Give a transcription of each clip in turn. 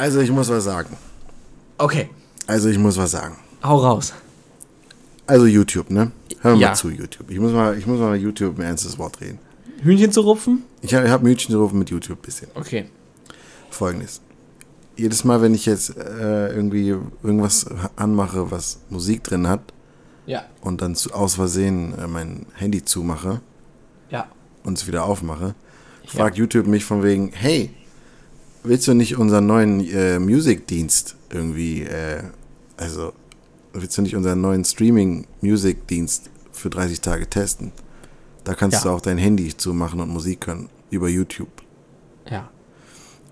Also ich muss was sagen. Okay, Also ich muss was sagen. hau raus. Also YouTube, ne? Hör mal Ja. zu, YouTube. Ich muss mal, ich muss mal YouTube ein ernstes Wort reden. Hühnchen zu rupfen? Ich habe hab Mütchen gerufen mit YouTube ein bisschen. Okay. Folgendes. Jedes Mal, wenn ich jetzt äh, irgendwie irgendwas anmache, was Musik drin hat Ja. und dann zu, aus Versehen äh, mein Handy zumache Ja. und es wieder aufmache, fragt YouTube mich von wegen, hey, willst du nicht unseren neuen äh, Musikdienst irgendwie, äh, also willst du nicht unseren neuen Streaming-Musikdienst für 30 Tage testen? Da kannst Ja. du auch dein Handy zumachen und Musik hören über YouTube. Ja.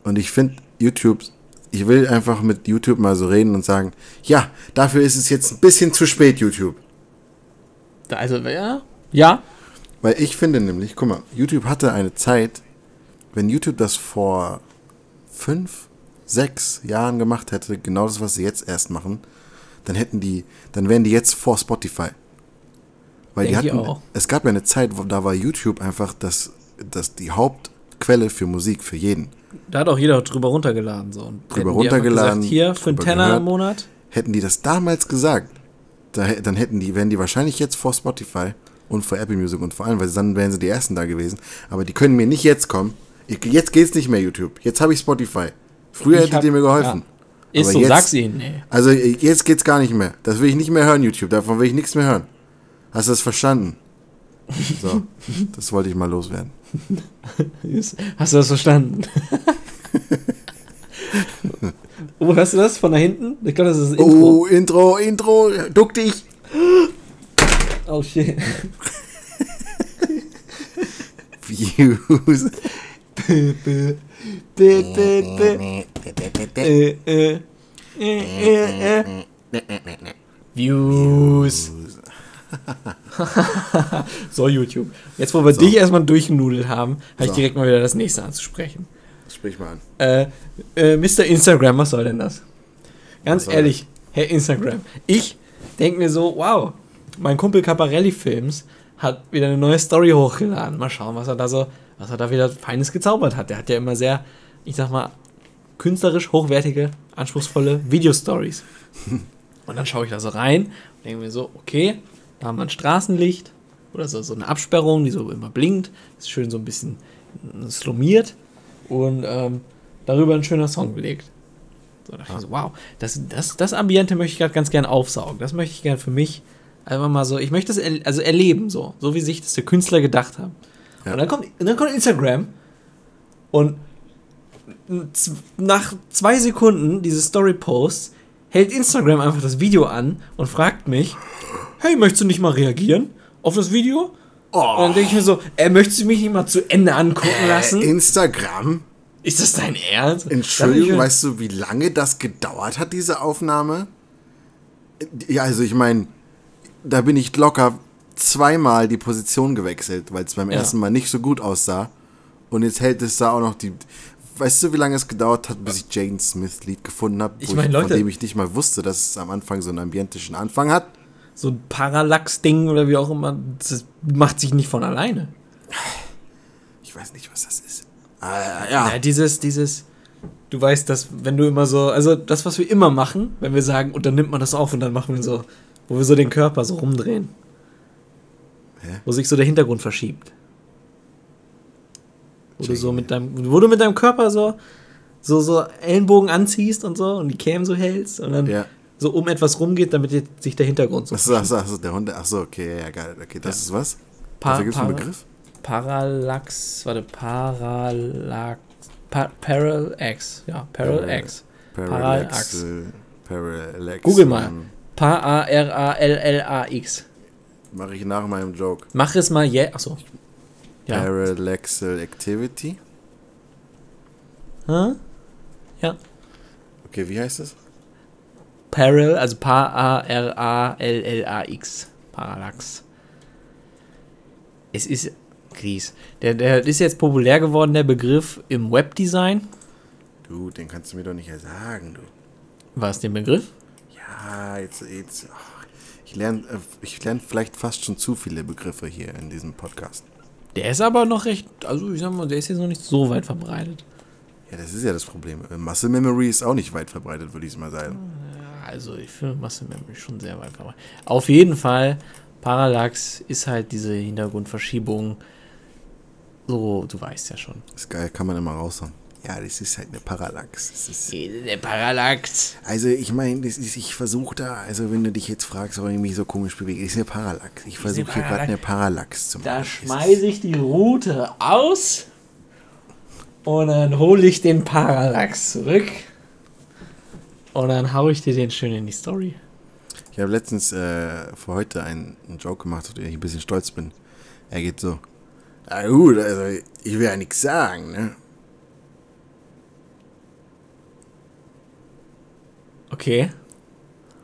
Und ich finde YouTube, ich will einfach mit YouTube mal so reden und sagen, ja, dafür ist es jetzt ein bisschen zu spät, YouTube. Da- Also, ja. Ja. Weil ich finde nämlich, guck mal, YouTube hatte eine Zeit, wenn YouTube das vor fünf, sechs Jahren gemacht hätte, genau das, was sie jetzt erst machen, dann hätten die, dann wären die jetzt vor Spotify. Weil die Denk ich hatten, auch. es gab ja eine Zeit, wo da war YouTube einfach das, das die Hauptquelle für Musik für jeden. Da hat auch jeder drüber runtergeladen. So. Und Drüber die runtergeladen, Gesagt, hier, für einen Tenner gehört. im Monat. Hätten die das damals gesagt, da, dann hätten die, wären die wahrscheinlich jetzt vor Spotify und vor Apple Music und vor allem, weil dann wären sie die ersten da gewesen. Aber die können mir nicht jetzt kommen. Jetzt geht's nicht mehr YouTube. Jetzt habe ich Spotify. Früher hättet ihr mir geholfen. Ist Aber so, jetzt- sag's ihnen. Nee. Also jetzt geht's gar nicht mehr. Das will ich nicht mehr hören, YouTube. Davon will ich nichts mehr hören. Hast du das verstanden? So, das wollte ich mal loswerden. Hast du das verstanden? oh, hörst du das von da hinten? Ich glaube, das ist das Intro. Oh, Intro, Intro, duck dich. Oh, shit. Views. Views. so, YouTube. Jetzt, wo wir dich erstmal durchgenudelt haben, habe ich So. direkt mal wieder das nächste anzusprechen. Sprich mal an. Äh, äh, Mr. Instagram, was soll denn das? Ganz Was ehrlich, Herr Instagram. Ich denke mir so, wow, mein Kumpel Caparelli Films hat wieder eine neue Story hochgeladen. Mal schauen, was er da so, was er da wieder Feines gezaubert hat. Der hat ja immer sehr, ich sag mal, künstlerisch hochwertige, anspruchsvolle Videostories. Und dann schaue ich da so rein und denke mir so, okay, da haben wir ein Straßenlicht oder so, so eine Absperrung, die so immer blinkt. Ist schön so ein bisschen äh, slummiert und ähm, darüber ein schöner Song belegt. So, da dachte ich so, wow, das, das, das Ambiente möchte ich gerade ganz gern aufsaugen. Das möchte ich gern für mich einfach mal so, ich möchte das er, also erleben, so, so wie sich das der Künstler gedacht hat. Ja. Und dann kommt, und dann kommt Instagram und nach zwei Sekunden dieses Story-Posts hält Instagram einfach das Video an und fragt mich, hey, möchtest du nicht mal reagieren auf das Video? Und dann denke ich mir so, äh, möchtest du mich nicht mal zu Ende angucken lassen? Instagram? Ist das dein Ernst? Entschuldigung, ich- weißt du, wie lange das gedauert hat, diese Aufnahme? Ja, also ich meine, da bin ich locker zweimal die Position gewechselt, weil es beim Ja. ersten Mal nicht so gut aussah. Und jetzt hält es da auch noch die. Weißt du, wie lange es gedauert hat, bis ich Jane Smith Lied gefunden habe, Ich mein, von dem ich nicht mal wusste, dass es am Anfang so einen ambientischen Anfang hat? so ein Parallax-Ding oder wie auch immer, das macht sich nicht von alleine. Ich weiß nicht, was das ist. Ah, ja, Ja, dieses, dieses, du weißt, dass wenn du immer so, also das, was wir immer machen, wenn wir sagen, und dann nimmt man das auf und dann machen wir so, wo wir so den Körper so rumdrehen. Hä? Wo sich so der Hintergrund verschiebt. Wo du so mit deinem, wo du mit deinem Körper so, so, so Ellenbogen anziehst und so und die Cam so hältst und dann Ja. so um etwas rumgeht, damit sich der Hintergrund so Achso, achso, achso, der Hund. Achso, okay, ja, geil. Okay, das Ja. ist was? Pa- Dafür gibt es einen Begriff? Parallax, warte, Parallax, pa Parallax, ja, Parallax. Parallax. Parallax. Google mal. P-A-R-A-L-L-A-X. Mache ich nach meinem Joke. Mach es mal, yeah. Achso. Ja. Parallaxal Activity. Hä? Ja. Okay, wie heißt das? Parallel, also P-A-R-A-L-L-A-X. Parallax. Es ist Gries. Der, der ist jetzt populär geworden, der Begriff im Webdesign. Du, den kannst du mir doch nicht sagen, du. Was den Begriff? Ja, jetzt, jetzt. ach, ich lerne äh, ich lern vielleicht fast schon zu viele Begriffe hier in diesem Podcast. Der ist aber noch recht, also ich sag mal, der ist jetzt noch nicht so weit verbreitet. Ja, das ist ja das Problem. Muscle Memory ist auch nicht weit verbreitet, würde ich mal sagen. Also ich finde Muscle Memory schon sehr weit verbreitet. Auf jeden Fall, Parallax ist halt diese Hintergrundverschiebung. So, du weißt ja schon. ist geil, kann man immer raushauen. Ja, das ist halt eine Parallax. Das ist, Der Parallax. also ich meine, das ist, ich versuche da, also wenn du dich jetzt fragst, warum ich mich so komisch bewege, ist eine Parallax. Ich versuche hier gerade eine Parallax zu machen. Da schmeiße ich die Route aus und dann hole ich den Parallax zurück und dann hau ich dir den schön in die Story. Ich habe letztens äh, für heute einen, einen Joke gemacht, auf den ich ein bisschen stolz bin. Er geht so, ja gut, also ich will ja nichts sagen, ne? Okay.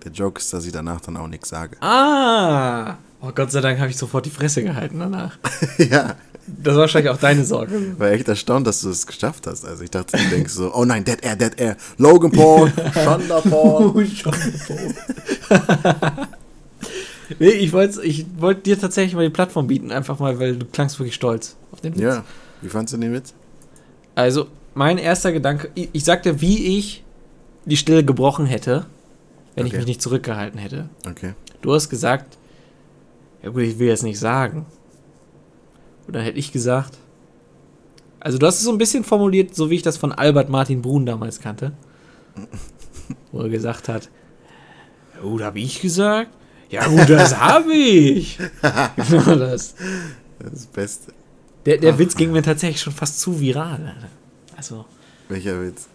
Der Joke ist, dass ich danach dann auch nichts sage. Ah! Oh Gott sei Dank habe ich sofort die Fresse gehalten danach. ja, Das war wahrscheinlich auch deine Sorge. war echt erstaunt, dass du es geschafft hast. Also ich dachte, du denkst so, oh nein, Dead Air, Dead Air, Logan Paul, Shonda Paul. Oh, schon nee, ich wollte ich wollt dir tatsächlich mal die Plattform bieten, einfach mal, weil du klangst wirklich stolz auf den Witz. Ja, wie fandst du den Witz? Also, mein erster Gedanke, ich, ich sagte, wie ich die Stille gebrochen hätte, wenn ich Okay. mich nicht zurückgehalten hätte. Okay. Du hast gesagt, ja gut, ich will jetzt nicht sagen. Und dann hätte ich gesagt, also du hast es so ein bisschen formuliert, so wie ich das von Albert Martin Brun damals kannte. Wo er gesagt hat, ja gut, habe ich gesagt? Ja gut, das habe ich. genau das. Das ist das Beste. Der, der Witz ging mir tatsächlich schon fast zu viral. Also, Welcher Witz?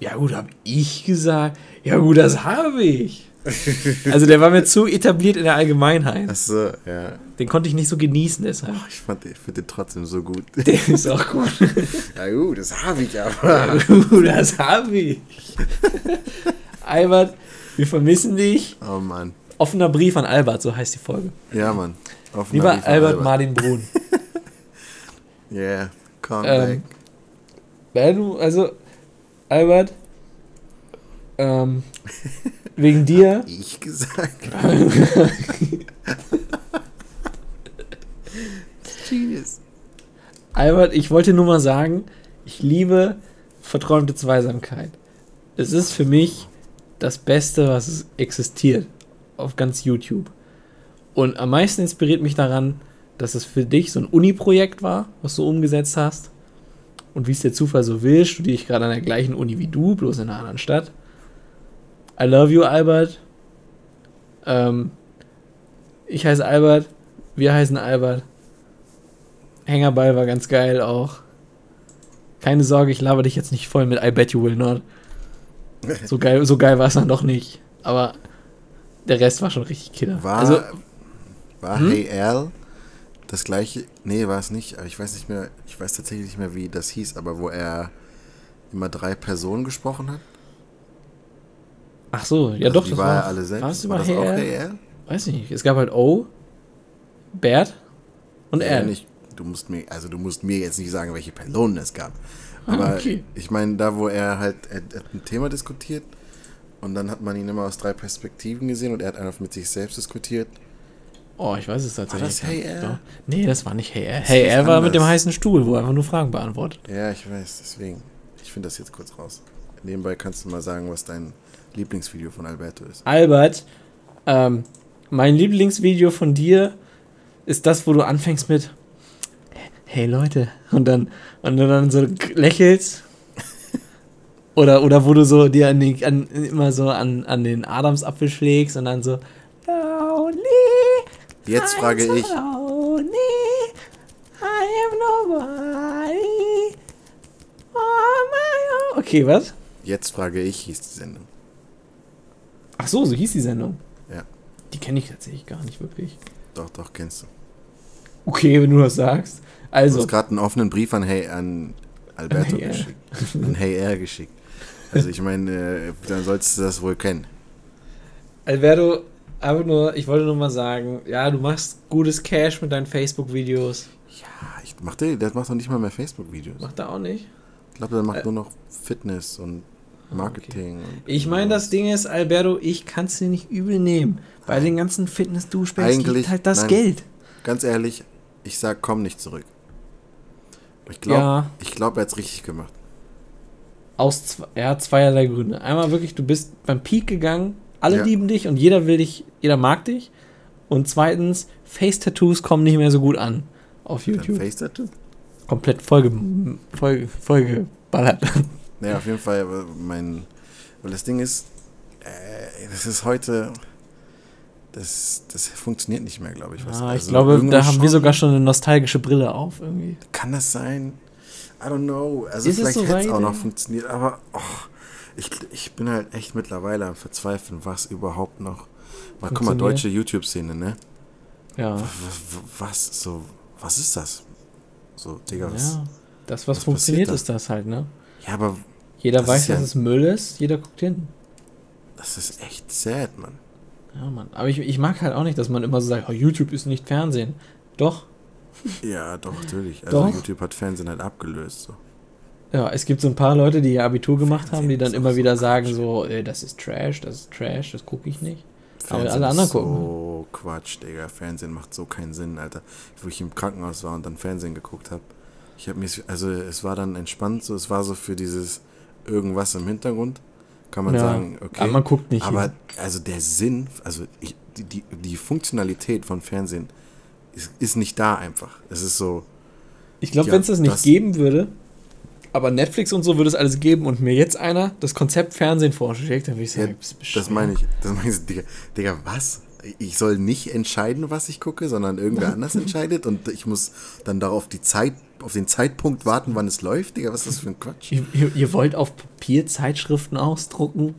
Ja gut, habe ich gesagt? Ja gut, das habe ich. Also der war mir zu etabliert in der Allgemeinheit. Achso, ja. Den konnte ich nicht so genießen deshalb. Ich fand, ich finde den trotzdem so gut. Der ist auch gut. Ja gut, das habe ich aber. Uh, das habe ich. Albert, wir vermissen dich. Oh Mann. Offener Brief an Albert, so heißt die Folge. Ja, Mann. Offener Lieber Brief an Albert, Martin Brun. Yeah, come Ähm, back. Wenn du, also, Albert, ähm, wegen dir, Ich gesagt. Genius. Albert, ich wollte nur mal sagen, ich liebe verträumte Zweisamkeit. Es ist für mich das Beste, was es existiert auf ganz YouTube. Und am meisten inspiriert mich daran, dass es für dich so ein Uni-Projekt war, was du umgesetzt hast. Und wie es der Zufall so will, studiere ich gerade an der gleichen Uni wie du, bloß in einer anderen Stadt. I love you, Albert. Ähm, ich heiße Albert. Wir heißen Albert. Hängerball war ganz geil auch. Keine Sorge, ich laber dich jetzt nicht voll mit I bet you will not. So geil, so geil war es dann doch nicht. Aber der Rest war schon richtig killer. War, also, war Hm? Hey Al das gleiche? Nee, war es nicht. Aber ich weiß nicht mehr, ich weiß tatsächlich nicht mehr, wie das hieß, aber wo er immer drei Personen gesprochen hat. ach so, ja Also doch, die das war war, alle selbst. war es war das auch? Al? Weiß ich nicht. Es gab halt O, Bert und Ja, er. nicht, du musst mir, also du musst mir jetzt nicht sagen, welche Personen es gab. Ah, Aber okay. ich meine, da wo er halt er, er hat ein Thema diskutiert und dann hat man ihn immer aus drei Perspektiven gesehen und er hat einfach mit sich selbst diskutiert. Oh, ich weiß es tatsächlich. das Hey? Doch. Nee, das war nicht Hey Al. Hey Al war mit dem heißen Stuhl, wo er einfach nur Fragen beantwortet. Ja, ich weiß, deswegen. Ich finde das jetzt kurz raus. Nebenbei kannst du mal sagen, was dein Lieblingsvideo von Alberto ist. Albert, ähm, mein Lieblingsvideo von dir ist das, wo du anfängst mit Hey Leute und dann und du dann so lächelst oder oder wo du so dir an, die, an immer so an, an den Adamsapfel schlägst und dann so Lonely, Jetzt I'm frage so ich, lonely, I am nobody on my own. Okay, was? jetzt frage ich, hieß die Sendung. Ach so, so hieß die Sendung. Ja. Die kenne ich tatsächlich gar nicht wirklich. Doch, doch, kennst du. Okay, wenn du das sagst. Du Also, hast gerade einen offenen Brief an Hey an Alberto An Hey geschickt. An Hey R geschickt. Also ich meine, äh, dann solltest du das wohl kennen. Alberto, einfach nur, ich wollte nur mal sagen, ja, du machst gutes Cash mit deinen Facebook-Videos. Ah, ich mach der, der macht doch nicht mal mehr Facebook-Videos. Macht er auch nicht. Ich glaube, der macht Äh. nur noch Fitness und Marketing. und Ich meine, das Ding ist, Alberto, ich kann es dir nicht übel nehmen. Bei den ganzen Fitness-Duschbags Eigentlich- liegt halt das nein. Geld. Ganz ehrlich, ich sag, komm nicht zurück. Ich glaube, Ja. ich glaub, er hat's richtig gemacht. Aus zwei, ja, zweierlei Gründe. Einmal wirklich, du bist beim Peak gegangen, alle Ja. lieben dich und jeder will dich, jeder mag dich. Und zweitens, Face-Tattoos kommen nicht mehr so gut an auf YouTube. Face-Tattoo? Komplett vollge, voll, vollgeballert. Naja, auf jeden Fall, aber mein. Weil das Ding ist, äh, das ist heute. Das, das funktioniert nicht mehr, glaube ich. Was- Ah, ich also glaube, irgendwo da haben wir sogar schon eine nostalgische Brille auf irgendwie. Kann das sein? I don't know. Also Ist vielleicht so hätte es auch noch funktioniert, aber och, ich, ich bin halt echt mittlerweile am Verzweifeln, was überhaupt noch. Mal, guck mal, deutsche YouTube-Szene, ne? Ja. W- Was, so, was ist das? So, Digga, was? ja. Das, was, was funktioniert, ist das halt, ne? Ja, aber Jeder Das weiß, ja- dass es Müll ist, jeder guckt hin. das ist echt sad, Mann. Ja, Mann. Aber ich, ich mag halt auch nicht, dass man immer so sagt, oh, YouTube ist nicht Fernsehen. Doch. Ja, doch, natürlich. Also Doch. YouTube hat Fernsehen halt abgelöst. So. Ja, es gibt so ein paar Leute, die ihr Abitur gemacht haben, die dann immer wieder so sagen Quatsch. so, ey, das ist Trash, das ist Trash, das gucke ich nicht. Aber Fernsehen alle ist anderen gucken. So Quatsch, Digga. Fernsehen macht so keinen Sinn, Alter. Wo ich im Krankenhaus war und dann Fernsehen geguckt habe. Ich habe mir, also es war dann entspannt, so es war so für dieses irgendwas im Hintergrund, kann man Ja, sagen, okay. Aber man guckt nicht Aber hin. also der Sinn, also ich, die, die, die Funktionalität von Fernsehen ist, ist nicht da einfach. Es ist so, Ich glaube, wenn es das nicht das- geben würde, aber Netflix und so würde es alles geben und mir jetzt einer das Konzept Fernsehen vorschlägt, dann würde ich Ja, sagen, du das meine ich, das meine ich, Digga, Digga, was? Ich soll nicht entscheiden, was ich gucke, sondern irgendwer anders entscheidet und ich muss dann darauf die Zeit, auf den Zeitpunkt warten, wann es läuft, Digga, was ist das für ein Quatsch? Ihr, ihr, ihr wollt auf Papier Zeitschriften ausdrucken,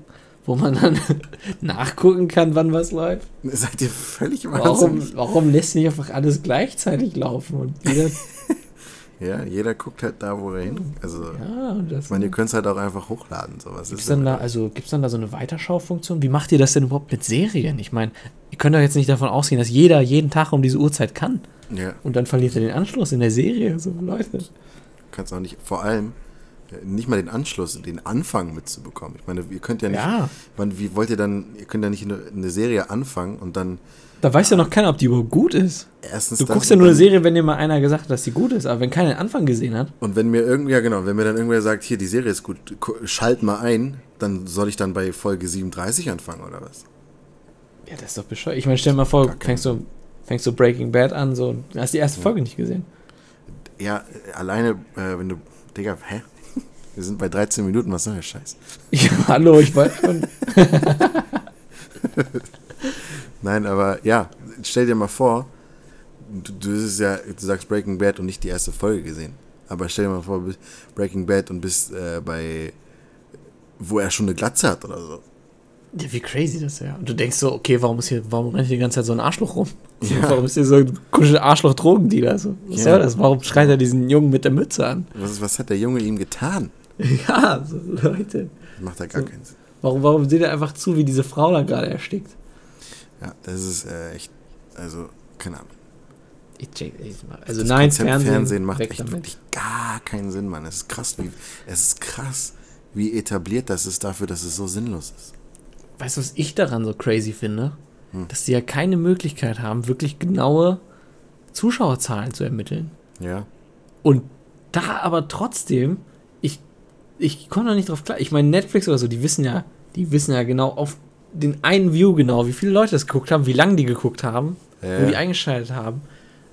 wo man dann nachgucken kann, wann was läuft? Seid ihr völlig Warum, warum lässt nicht einfach alles gleichzeitig laufen? Und jeder, Ja, jeder guckt halt da, wo er hin. Also, ja, das ich meine, ihr könnt es halt auch einfach hochladen. So. Was Gibt's dann da, also gibt's dann da so eine Weiterschaufunktion? Wie macht ihr das denn überhaupt mit Serien? Ich meine, ihr könnt doch jetzt nicht davon ausgehen, dass jeder jeden Tag um diese Uhrzeit kann. Ja, Und dann verliert er den Anschluss in der Serie. So, Leute. kannst auch nicht, vor allem, äh, nicht mal den Anschluss, den Anfang mitzubekommen. Ich meine, ihr könnt ja nicht, Ja. man, wie wollt ihr dann, ihr könnt ja nicht eine, eine Serie anfangen und dann Da weiß ja noch keiner, ob die überhaupt gut ist. erstens Du guckst ja nur eine Serie, wenn dir mal einer gesagt hat, dass sie gut ist. Aber wenn keiner den Anfang gesehen hat, Und wenn mir irgendwie, ja genau, wenn mir dann irgendwer sagt, hier, die Serie ist gut, gu- schalt mal ein, dann soll ich dann bei Folge 37 anfangen oder was? ja, das ist doch bescheuert. Ich meine, stell dir mal vor, fängst du, fängst du Breaking Bad an, so, du hast die erste Folge nicht gesehen. Ja, alleine, äh, wenn du, Digga, hä? Wir sind bei 13 Minuten, was soll der Scheiß? Ja, hallo, ich wollte schon. Nein, aber ja, stell dir mal vor, du, du, ist ja, du sagst Breaking Bad und nicht die erste Folge gesehen. Aber stell dir mal vor, du bist Breaking Bad und bist äh, bei, wo er schon eine Glatze hat oder so. Ja, wie crazy das ist ja. Und du denkst so, okay, warum ist hier, warum rennt hier die ganze Zeit so ein Arschloch rum? Ja. Warum ist hier so ein kuschel Arschloch-Drogendealer? So, was Ja. soll das? Warum schreit er diesen Jungen mit der Mütze an? Was, was hat der Junge ihm getan? Ja, so Leute. Das macht ja gar So. keinen Sinn. Warum, warum seht ihr einfach zu, wie diese Frau da gerade erstickt? Ja, das ist äh, echt, also, keine Ahnung. Ich check, ich, also Das nein, Konzept Fernsehen, Fernsehen macht echt damit. wirklich gar keinen Sinn, Mann. Es ist krass, wie, es ist krass, wie etabliert das ist dafür, dass es so sinnlos ist. Weißt du, was ich daran so crazy finde? Hm. Dass die ja keine Möglichkeit haben, wirklich genaue Zuschauerzahlen zu ermitteln. Ja, Und da aber trotzdem, ich, ich komme da nicht drauf klar. Ich meine, Netflix oder so, die wissen ja, die wissen ja genau auf den einen View genau, wie viele Leute das geguckt haben, wie lange die geguckt haben, Ja. wo die eingeschaltet haben.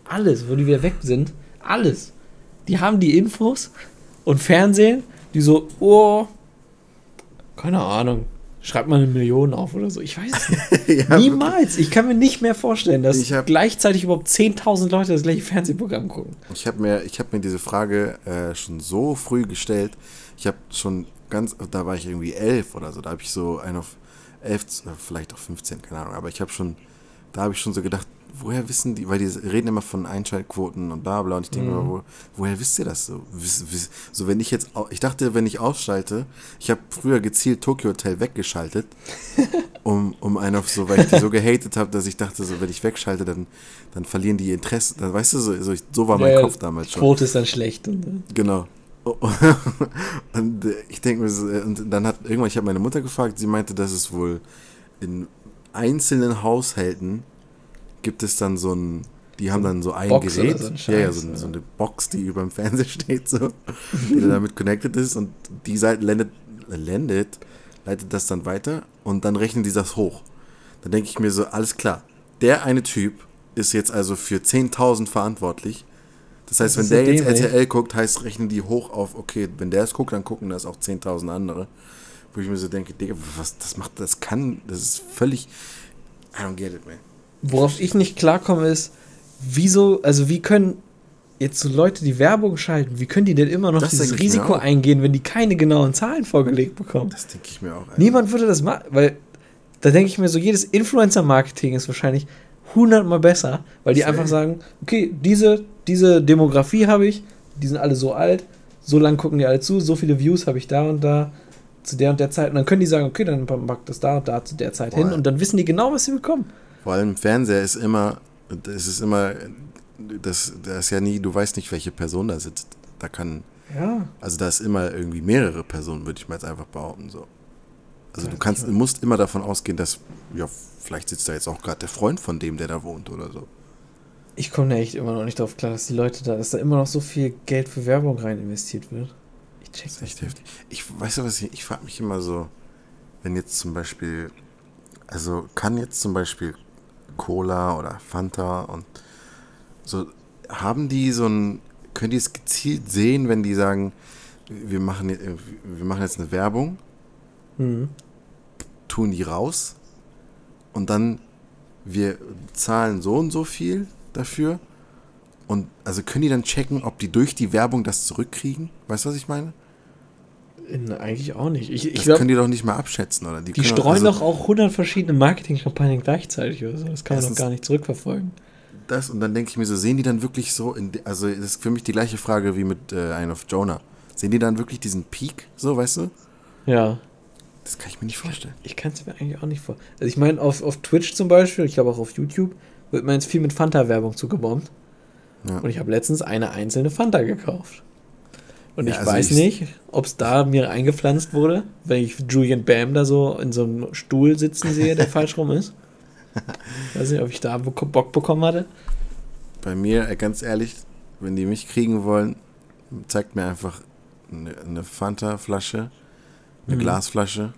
Alles, wo die wieder weg sind. Alles. Die haben die Infos und Fernsehen, die so, oh, keine Ahnung, schreibt mal eine Million auf oder so. Ich weiß es nicht. ja Niemals. Ich kann mir nicht mehr vorstellen, dass Ich hab- gleichzeitig überhaupt 10.000 Leute das gleiche Fernsehprogramm gucken. Ich habe mir, ich hab mir diese Frage äh, schon so früh gestellt. Ich habe schon ganz, da war ich irgendwie elf oder so. Da habe ich so ein auf elf, äh, vielleicht auch 15, keine Ahnung. Aber ich habe schon, da habe ich schon so gedacht, woher wissen die, weil die reden immer von Einschaltquoten und bla bla. Und ich denke Mhm. mir, wo, woher wisst ihr das so? So wenn ich jetzt, ich dachte, wenn ich ausschalte, ich habe früher gezielt Tokyo Hotel weggeschaltet, um, um einen auf so, weil ich die so gehatet habe, dass ich dachte, so wenn ich wegschalte, dann, dann verlieren die Interesse. Dann, weißt du, so, so, so war mein Ja, Kopf damals schon. Quote ist dann schlecht. Und, äh, Genau. Und äh, ich denke mir, äh, und dann hat irgendwann, ich habe meine Mutter gefragt, sie meinte, dass es wohl in einzelnen Haushalten gibt es dann so ein, Die haben dann so ein Box Gerät, so ein ja, ja, Scheiß, so, eine Box, die über dem Fernseher steht, so, die dann damit connected ist und die Seite lendet, lendet, leitet das dann weiter und dann rechnen die das hoch. Dann denke ich mir so, alles klar, der eine Typ ist jetzt also für 10.000 verantwortlich. Das heißt, Das wenn der jetzt dämlich. RTL guckt, heißt, rechnen die hoch auf, okay, wenn der es guckt, dann gucken das auch 10.000 andere. Wo ich mir so denke, Digga, was das macht, das kann, das ist völlig, I don't get it, man. Worauf ich nicht klarkomme ist, wieso, also wie können jetzt so Leute, die Werbung schalten, wie können die denn immer noch Das dieses Risiko eingehen, wenn die keine genauen Zahlen vorgelegt bekommen? Das denke ich mir auch. Alter. Niemand würde das machen, weil da denke ich mir so, jedes Influencer-Marketing ist wahrscheinlich hundertmal besser, weil die einfach sagen, okay, diese, diese Demografie habe ich, die sind alle so alt, so lange gucken die alle zu, so viele Views habe ich da und da zu der und der Zeit und dann können die sagen, okay, dann pack das da und da zu der Zeit hin Boah. und dann wissen die genau, was sie bekommen. Vor allem im Fernseher ist immer, es ist immer, das, das ist ja nie, du weißt nicht, welche Person da sitzt. Da kann, Ja, also da ist immer irgendwie mehrere Personen, würde ich mal jetzt einfach behaupten, so. Also Ja, du kannst, musst immer davon ausgehen, dass, ja, vielleicht sitzt da jetzt auch gerade der Freund von dem, der da wohnt oder so. ich komme da echt immer noch nicht drauf klar, dass die Leute da, dass da immer noch so viel Geld für Werbung rein investiert wird. Ich check Das ist echt heftig. Ich weiß was ich, ich frage mich immer so, wenn jetzt zum Beispiel, also kann jetzt zum Beispiel Cola oder Fanta und so, haben die so ein, können die es gezielt sehen, wenn die sagen, wir machen, wir machen jetzt eine Werbung, Mhm. tun die raus und dann wir zahlen so und so viel dafür und also können die dann checken, ob die durch die Werbung das zurückkriegen? Weißt du, was ich meine? In, eigentlich auch nicht. Ich, ich Das glaube, können die doch nicht mal abschätzen, oder? Die können streuen also doch auch 100 verschiedene Marketingkampagnen gleichzeitig oder so. Das kann man doch gar nicht zurückverfolgen. Das und dann denke ich mir so, sehen die dann wirklich so, in, also das ist für mich die gleiche Frage wie mit äh, Ein of Jonah. Sehen die dann wirklich diesen Peak, so, weißt du? Ja. Das kann ich mir nicht vorstellen. Ich kann es mir eigentlich auch nicht vor. Also ich meine, auf, auf Twitch zum Beispiel, ich glaube auch auf YouTube, wird man jetzt viel mit Fanta-Werbung zugebombt. Ja. Und ich habe letztens eine einzelne Fanta gekauft. Und Ja, ich also weiß ich- nicht, ob es da mir eingepflanzt wurde, wenn ich Julian Bam da so in so einem Stuhl sitzen sehe, der falsch rum ist. weiß nicht, ob ich da Bock bekommen hatte. Bei mir, äh, ganz ehrlich, wenn die mich kriegen wollen, zeigt mir einfach eine, eine Fanta-Flasche, eine Mhm. Glasflasche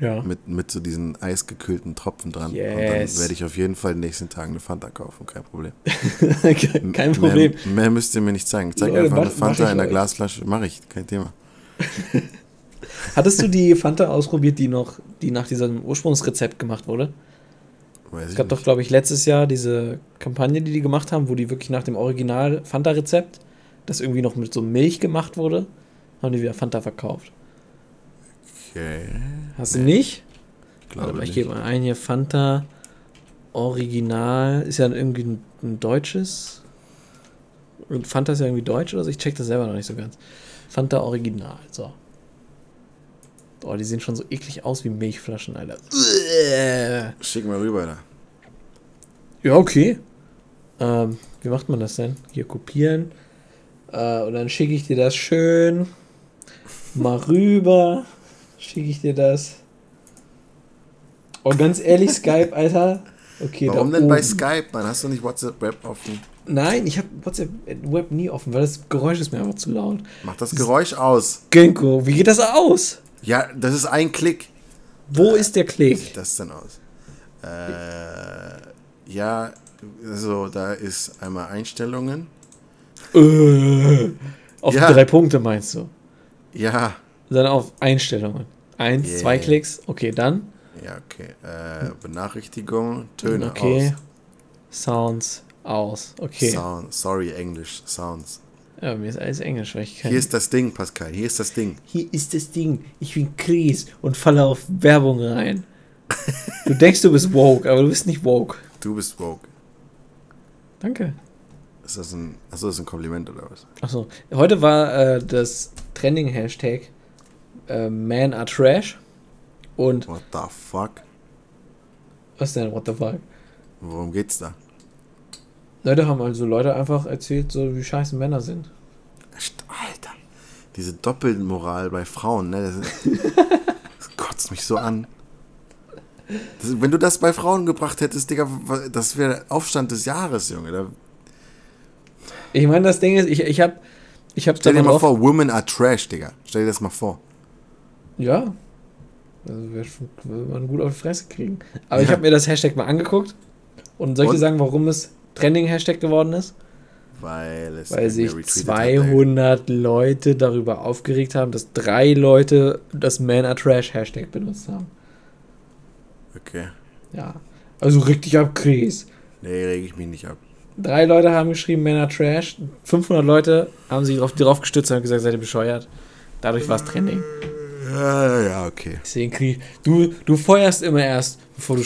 Ja. mit, mit so diesen eisgekühlten Tropfen dran. Und Yes. dann werde ich auf jeden Fall in den nächsten Tagen eine Fanta kaufen, kein Problem. Kein Problem. Mehr, mehr müsst ihr mir nicht zeigen. Zeig Leute, einfach eine mach- Fanta in der euch. Glasflasche. Mache ich, kein Thema. Hattest du die Fanta ausprobiert, die noch, die nach diesem Ursprungsrezept gemacht wurde? Weiß Es gab doch, glaube ich, letztes Jahr diese Kampagne, die die gemacht haben, wo die wirklich nach dem Original Fanta-Rezept, das irgendwie noch mit so Milch gemacht wurde, haben die wieder Fanta verkauft. Okay, Hast du nicht? glaube Warte ich nicht. gebe mal ein hier Fanta Original. Ist ja irgendwie ein, ein deutsches. Und Fanta ist ja irgendwie deutsch oder so. Ich check das selber noch nicht so ganz. Fanta Original. So. Oh, die sehen schon so eklig aus wie Milchflaschen, Alter. Schick mal rüber da. Ja, okay. Ähm, wie macht man das denn? Hier kopieren. Äh, und dann schicke ich dir das schön mal rüber. Schicke ich dir das. Oh, ganz ehrlich, Skype, Alter. Okay, Warum denn bei. Skype? Dann hast du nicht WhatsApp Web offen. Nein, ich habe WhatsApp äh, Web nie offen, weil das Geräusch ist mir einfach zu laut. Mach das Geräusch aus. Genko, wie geht das aus? Ja, das ist ein Klick. Wo ist der Wie Klick? sieht das denn aus? Äh, ja, also da ist einmal Einstellungen. Äh, auf Ja. drei Punkte meinst du? Ja, Dann auf Einstellungen. Eins, Yeah. zwei Klicks. Okay, dann. ja, okay. Äh, Benachrichtigung, Töne okay. Sounds aus. aus. Okay. Sound, sorry, Englisch, Sounds. Ja, mir ist alles Englisch, weil ich kann. Hier ist das Ding, Pascal, hier ist das Ding. Hier ist das Ding. Ich bin Chris und falle auf Werbung rein. Du denkst, du bist woke, aber du bist nicht woke. Du bist woke. Danke. Ist das ein, achso, das ist ein Kompliment oder was? Achso, heute war äh, das Trending-Hashtag äh, Man are Trash. Und What the fuck? was denn, what the fuck? Worum geht's da? Leute haben also Leute einfach erzählt, so wie scheiße Männer sind. Alter. Diese Doppelmoral bei Frauen, ne? Das, ist, das kotzt mich so an. Das, wenn du das bei Frauen gebracht hättest, Digga, das wäre Aufstand des Jahres, Junge. Da, Ich meine, das Ding ist, ich, ich habe ich hab stell dir mal vor, Women are trash, Digga. Stell dir das mal vor. Ja. Also wäre würde man gut auf die Fresse kriegen. Aber ich Ja. habe mir das Hashtag mal angeguckt. Und soll ich dir sagen, warum es Trending-Hashtag geworden ist? Weil Weil sich retweetet hat, 200 Leute darüber aufgeregt haben, dass drei Leute das Man are Trash Hashtag benutzt haben. Okay. Ja. Also reg dich ab, Chris. Nee, reg ich mich nicht ab. Drei Leute haben geschrieben, Man are Trash. 500 Leute haben sich drauf gestützt und haben gesagt, seid ihr bescheuert. Dadurch war es Trending. Ja, ja, ja, okay. Deswegen krieg du, du feuerst immer erst, bevor du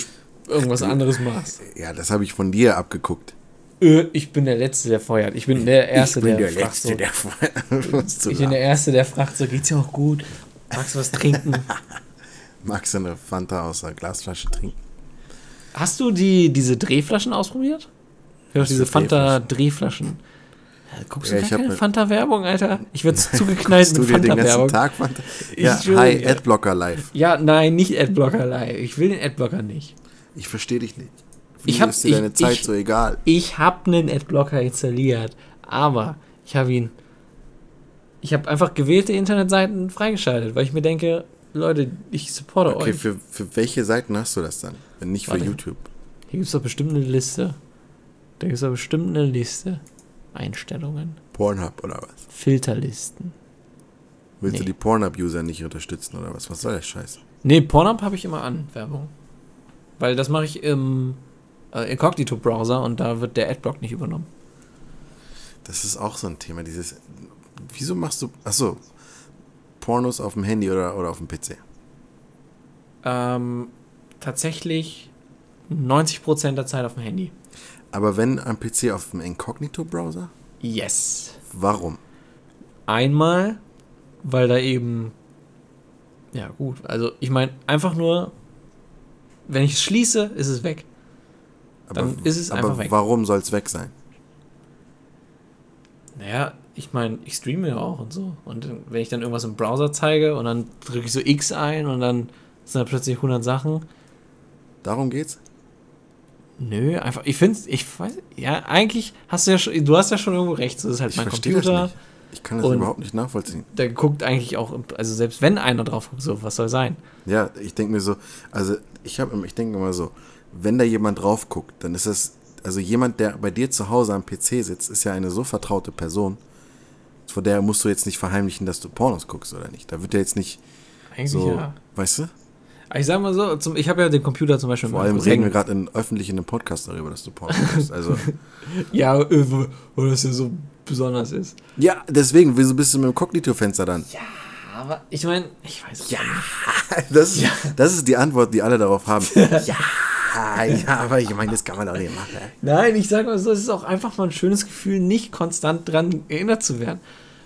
irgendwas anderes machst. Ja, das habe ich von dir abgeguckt. Äh, Ich bin der Letzte, der feuert. Ich bin der Erste, ich bin der, der, fragt Letzte, so. der zu Ich bin der Erste, der fragt so, geht's dir auch gut? Magst du was trinken? Magst du eine Fanta aus einer Glasflasche trinken? Hast du die, diese Drehflaschen ausprobiert? Ja, Was diese Fanta-Drehflaschen. Guckst du Ja, gar keine ne- Fanta-Werbung, Alter? Ich werde zugeknallt mit dir den ganzen Fanta-Werbung. Tag Fanta? Ja, hi. Adblocker live. Ja, nein, nicht Adblocker live. Ich will den Adblocker nicht. Ich verstehe dich nicht. Wie Ich hab- ist dir ich- deine Zeit ich- so egal? Ich habe einen Adblocker installiert, aber ich habe ihn. Ich habe einfach gewählte Internetseiten freigeschaltet, weil ich mir denke, Leute, ich supporte Okay, euch. für, für welche Seiten hast du das dann? Wenn nicht für Warte. YouTube. Hier gibt es doch bestimmt eine Liste. Da gibt es doch bestimmt eine Liste. Einstellungen. Pornhub oder was? Filterlisten. Willst du Nee. die Pornhub-User nicht unterstützen oder was? Was soll der Scheiß? Nee, Pornhub habe ich immer an, Werbung. Weil das mache ich im äh, Incognito-Browser und da wird der Adblock nicht übernommen. Das ist auch so ein Thema. Dieses. Wieso machst du. Achso. Pornos auf dem Handy oder, oder auf dem PC? Ähm, tatsächlich 90% der Zeit auf dem Handy. Aber wenn am PC auf dem Incognito-Browser? Yes. Warum? Einmal, weil da eben. Ja, gut. Also, ich meine, einfach nur, wenn ich es schließe, ist es weg. Dann ist es aber einfach weg. Warum soll es weg sein? Naja, ich meine, ich streame ja auch und so. Und wenn ich dann irgendwas im Browser zeige und dann drücke ich so X ein und dann sind da plötzlich 100 Sachen. Darum geht's? Nö, einfach, ich finde ich weiß, ja, eigentlich hast du ja schon, du hast ja schon irgendwo recht. Das ist halt Ich mein Computer. nicht. Ich kann das überhaupt nicht nachvollziehen. Der guckt eigentlich auch, also selbst wenn einer drauf guckt, so, was soll sein? Ja, ich denke mir so, also ich habe, ich denke immer so, wenn da jemand drauf guckt, dann ist das, also jemand, der bei dir zu Hause am PC sitzt, ist ja eine so vertraute Person, vor der musst du jetzt nicht verheimlichen, dass du Pornos guckst oder nicht. Da wird der jetzt nicht Eigentlich so, ja. weißt du? Ich sag mal so, zum, ich habe ja den Computer zum Beispiel Vor allem reden wir gerade in, öffentlich in einem Podcast darüber, dass du Pornos guckst. Also, Ja, äh, wo- das ja so besonders ist. ja, deswegen, wieso bist du mit dem Kognito-Fenster dann? Aber ich meine, ich weiß ja. Das ist, das ist die Antwort, die alle darauf haben. ja, ja, aber ich meine, das kann man doch nicht machen. Nein, ich sage mal so, es ist auch einfach mal ein schönes Gefühl, nicht konstant dran erinnert zu werden.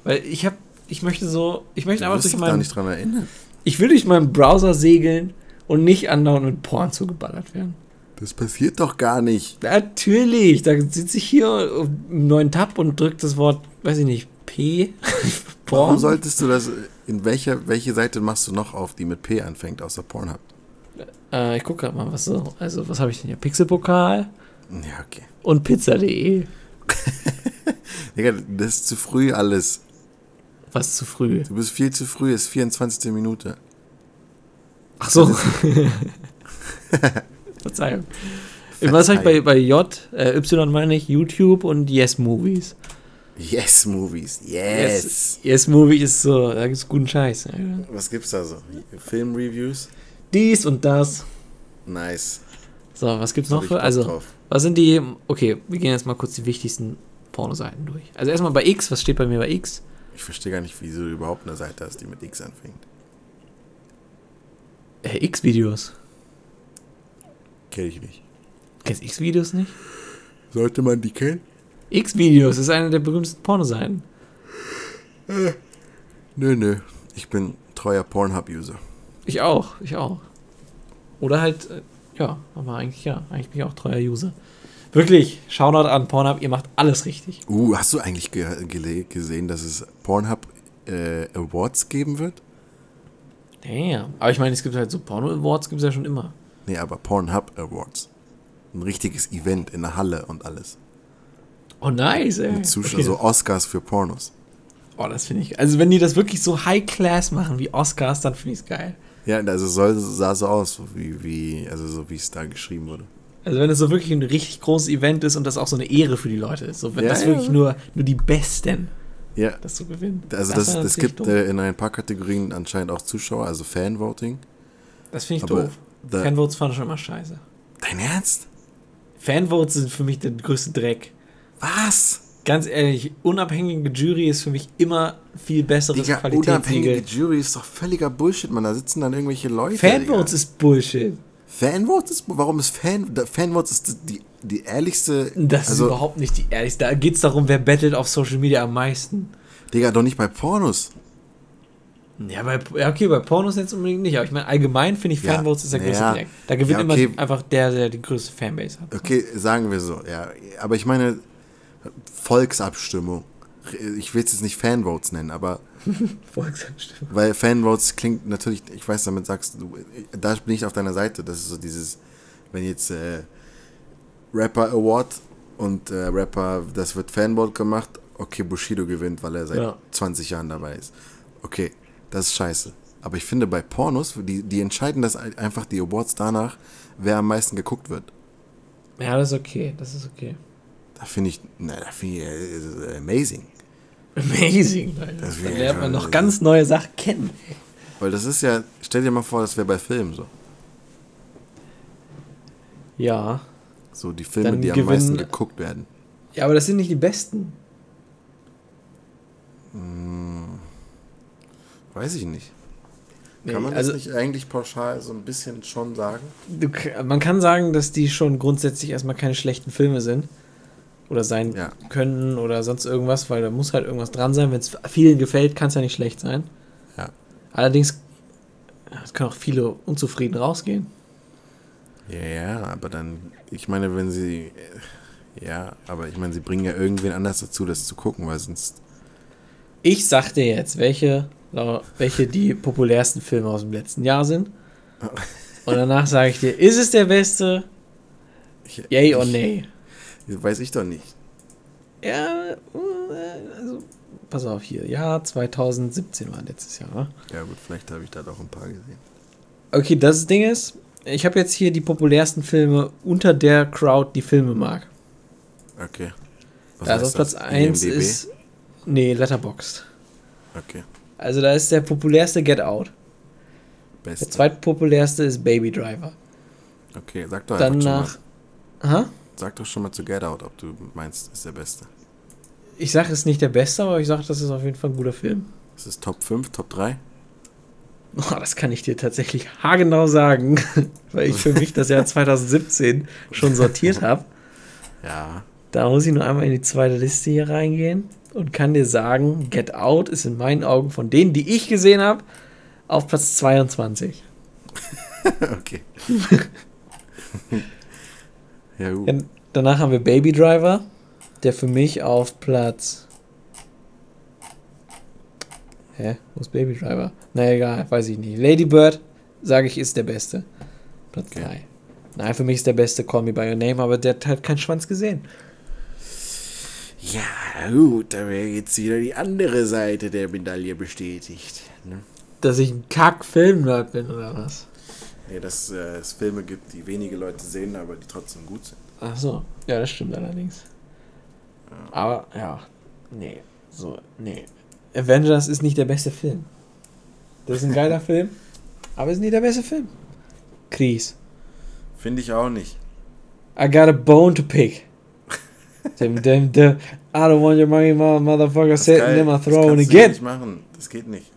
Weil ich habe, ich möchte so, ich möchte Du einfach durch doch gar meinen, nicht dran erinnern. Ich will durch meinen Browser segeln und nicht andauernd mit Porn zugeballert werden. Das passiert doch gar nicht. Natürlich, da sitze ich hier im neuen Tab und drücke das Wort, weiß ich nicht, P. Warum Porn. solltest du das, in welcher, welche Seite machst du noch auf, die mit P anfängt, außer Pornhub? Äh, ich gucke gerade mal, was so, also was habe ich denn hier? Pixelpokal Ja, okay. und pizza.de. Digga, das ist zu früh alles. Was zu früh. Du bist viel zu früh, es ist 24. Minute. Ach so. Verzeihung. Was habe ich bei, bei J, äh, Y meine ich, YouTube und Yes Movies. Yes, Movies. Yes. Yes Movie ist so, da gibt's guten Scheiß. Alter. Was gibt's da so? Filmreviews? Dies und das. Nice. So, was gibt's noch für? Also, drauf. was sind die. Okay, wir gehen jetzt mal kurz die wichtigsten Pornoseiten durch. Also erstmal bei X, was steht bei mir bei X? Ich verstehe gar nicht, wieso du überhaupt eine Seite hast, die mit X anfängt. Äh, X-Videos. Kenn ich nicht. Kennst du X-Videos nicht? Sollte man die kennen? X-Videos ist eine der berühmtesten Pornoseiten. Nö, nö. Ich bin treuer Pornhub-User. Ich auch, ich auch. Oder halt, äh, ja, aber eigentlich ja, eigentlich bin ich auch treuer User. Wirklich, Shoutout an Pornhub, ihr macht alles richtig. Uh, hast du eigentlich ge gesehen, dass es Pornhub äh, Awards geben wird? Damn. Aber ich meine, es gibt halt so Porno-Awards, gibt es ja schon immer. Nee, aber Pornhub Awards. Ein richtiges Event in der Halle und alles. Oh, nice, ey. Mit Zuschauern, Okay. so Oscars für Pornos. Oh, das finde ich. Also, wenn die das wirklich so High Class machen wie Oscars, dann finde ich es geil. Ja, also soll, sah so aus, wie, wie, also so wie es da geschrieben wurde. Also, wenn es so wirklich ein richtig großes Event ist und das auch so eine Ehre für die Leute ist. So, wenn Ja, das ja. wirklich nur, nur die Besten Ja, das so gewinnen. also das, das, natürlich gibt äh, in ein paar Kategorien anscheinend auch Zuschauer, also Fanvoting. Das finde ich aber doof. Fanvotes fand ich schon immer scheiße. Dein Ernst? Fanvotes sind für mich der größte Dreck. Was? Ganz ehrlich, unabhängige Jury ist für mich immer viel besseres Digga, unabhängige. Jury ist doch völliger Bullshit, man. Da sitzen dann irgendwelche Leute. Fanvotes ist Bullshit. Fanvotes ist, warum ist Fan, Fanvotes ist die, die ehrlichste. Das ist also, überhaupt nicht die ehrlichste. Da geht es darum, wer bettelt auf Social Media am meisten. Digga, doch nicht bei Pornos. Ja, bei, ja, okay, bei Pornos jetzt unbedingt nicht, aber ich meine, allgemein finde ich Ja, Fanvotes ist der größte ja. Da gewinnt Ja, okay. immer einfach der, der die größte Fanbase hat. Okay, sagen wir so, ja. Aber ich meine, Volksabstimmung. Ich will es jetzt nicht Fanvotes nennen, aber Volksabstimmung. weil Fanvotes klingt natürlich, ich weiß, damit sagst du, da bin ich auf deiner Seite. Das ist so dieses, wenn jetzt äh, Rapper Award und äh, Rapper, das wird Fanvote gemacht, okay, Bushido gewinnt, weil er seit Ja. 20 Jahren dabei ist. Okay, das ist scheiße. Aber ich finde bei Pornos, die, die entscheiden das ein- einfach die Awards danach, wer am meisten geguckt wird. Ja, das ist okay, das ist okay. Da finde ich, na, da finde ich äh, amazing. Amazing, Alter. Das Da wär lernt man noch ganz neue Sachen kennen. Weil das ist ja, stell dir mal vor, das wäre bei Filmen so. Ja. So die Filme, Dann die am meisten geguckt werden. Ja, aber das sind nicht die besten. Weiß ich nicht. Nee, Kann man also, das nicht eigentlich pauschal so ein bisschen schon sagen? Du, man kann sagen, dass die schon grundsätzlich erstmal keine schlechten Filme sind. Oder sein Ja. können oder sonst irgendwas, weil da muss halt irgendwas dran sein. Wenn es vielen gefällt, kann es ja nicht schlecht sein. Ja. Allerdings es können auch viele unzufrieden rausgehen. Ja, ja, aber dann, ich meine, wenn sie, ja, aber ich meine, sie bringen ja irgendwen anders dazu, das zu gucken, weil sonst, Ich sag dir jetzt, welche, welche die populärsten Filme aus dem letzten Jahr sind. Und danach sage ich dir, ist es der beste? ich, Yay ich, or nay? Weiß ich doch nicht. Ja, äh, also, pass auf hier. Ja, 2017 war letztes Jahr, ne? Ja gut, vielleicht habe ich da doch ein paar gesehen. Okay, das Ding ist, ich habe jetzt hier die populärsten Filme unter der Crowd, die Filme mag. Okay. Was also auf Platz das? 1 IMDb? ist. Nee, Letterboxd. Okay, Also da ist der populärste Get Out. Der beste. zweitpopulärste ist Baby Driver. Okay, sag doch einfach Danach. Aha. Sag doch schon mal zu Get Out, ob du meinst, ist der beste. Ich sage, es ist nicht der beste, aber ich sage, das ist auf jeden Fall ein guter Film. Ist es Top 5, Top 3? Oh, das kann ich dir tatsächlich haargenau sagen, weil ich für mich das Jahr 2017 schon sortiert habe. Ja. Da muss ich nur einmal in die zweite Liste hier reingehen und kann dir sagen, Get Out ist in meinen Augen von denen, die ich gesehen habe, auf Platz 22. okay. Ja, gut. Ja, danach haben wir Baby Driver, der für mich auf Platz. Hä? Wo ist Baby Driver? Na egal, weiß ich nicht. Lady Bird, sage ich, ist der beste. Platz Okay. 3. Nein, für mich ist der beste Call Me By Your Name, aber der hat halt keinen Schwanz gesehen. Ja, gut, da wäre jetzt wieder die andere Seite der Medaille bestätigt. Ne? Dass ich ein Kack-Film-Nerd bin, oder was? Nee, dass äh, es Filme gibt, die wenige Leute sehen, aber die trotzdem gut sind. Ach so, ja, das stimmt allerdings. Aber, ja, nee, so, nee. Avengers ist nicht der beste Film. Das ist ein geiler Film, aber ist nicht der beste Film. Chris, Finde ich auch nicht. I got a bone to pick. Dim, dim, dim. I don't want your money, motherfucker, Das geil. in my Das throne kannst du again. nicht machen. Das geht nicht.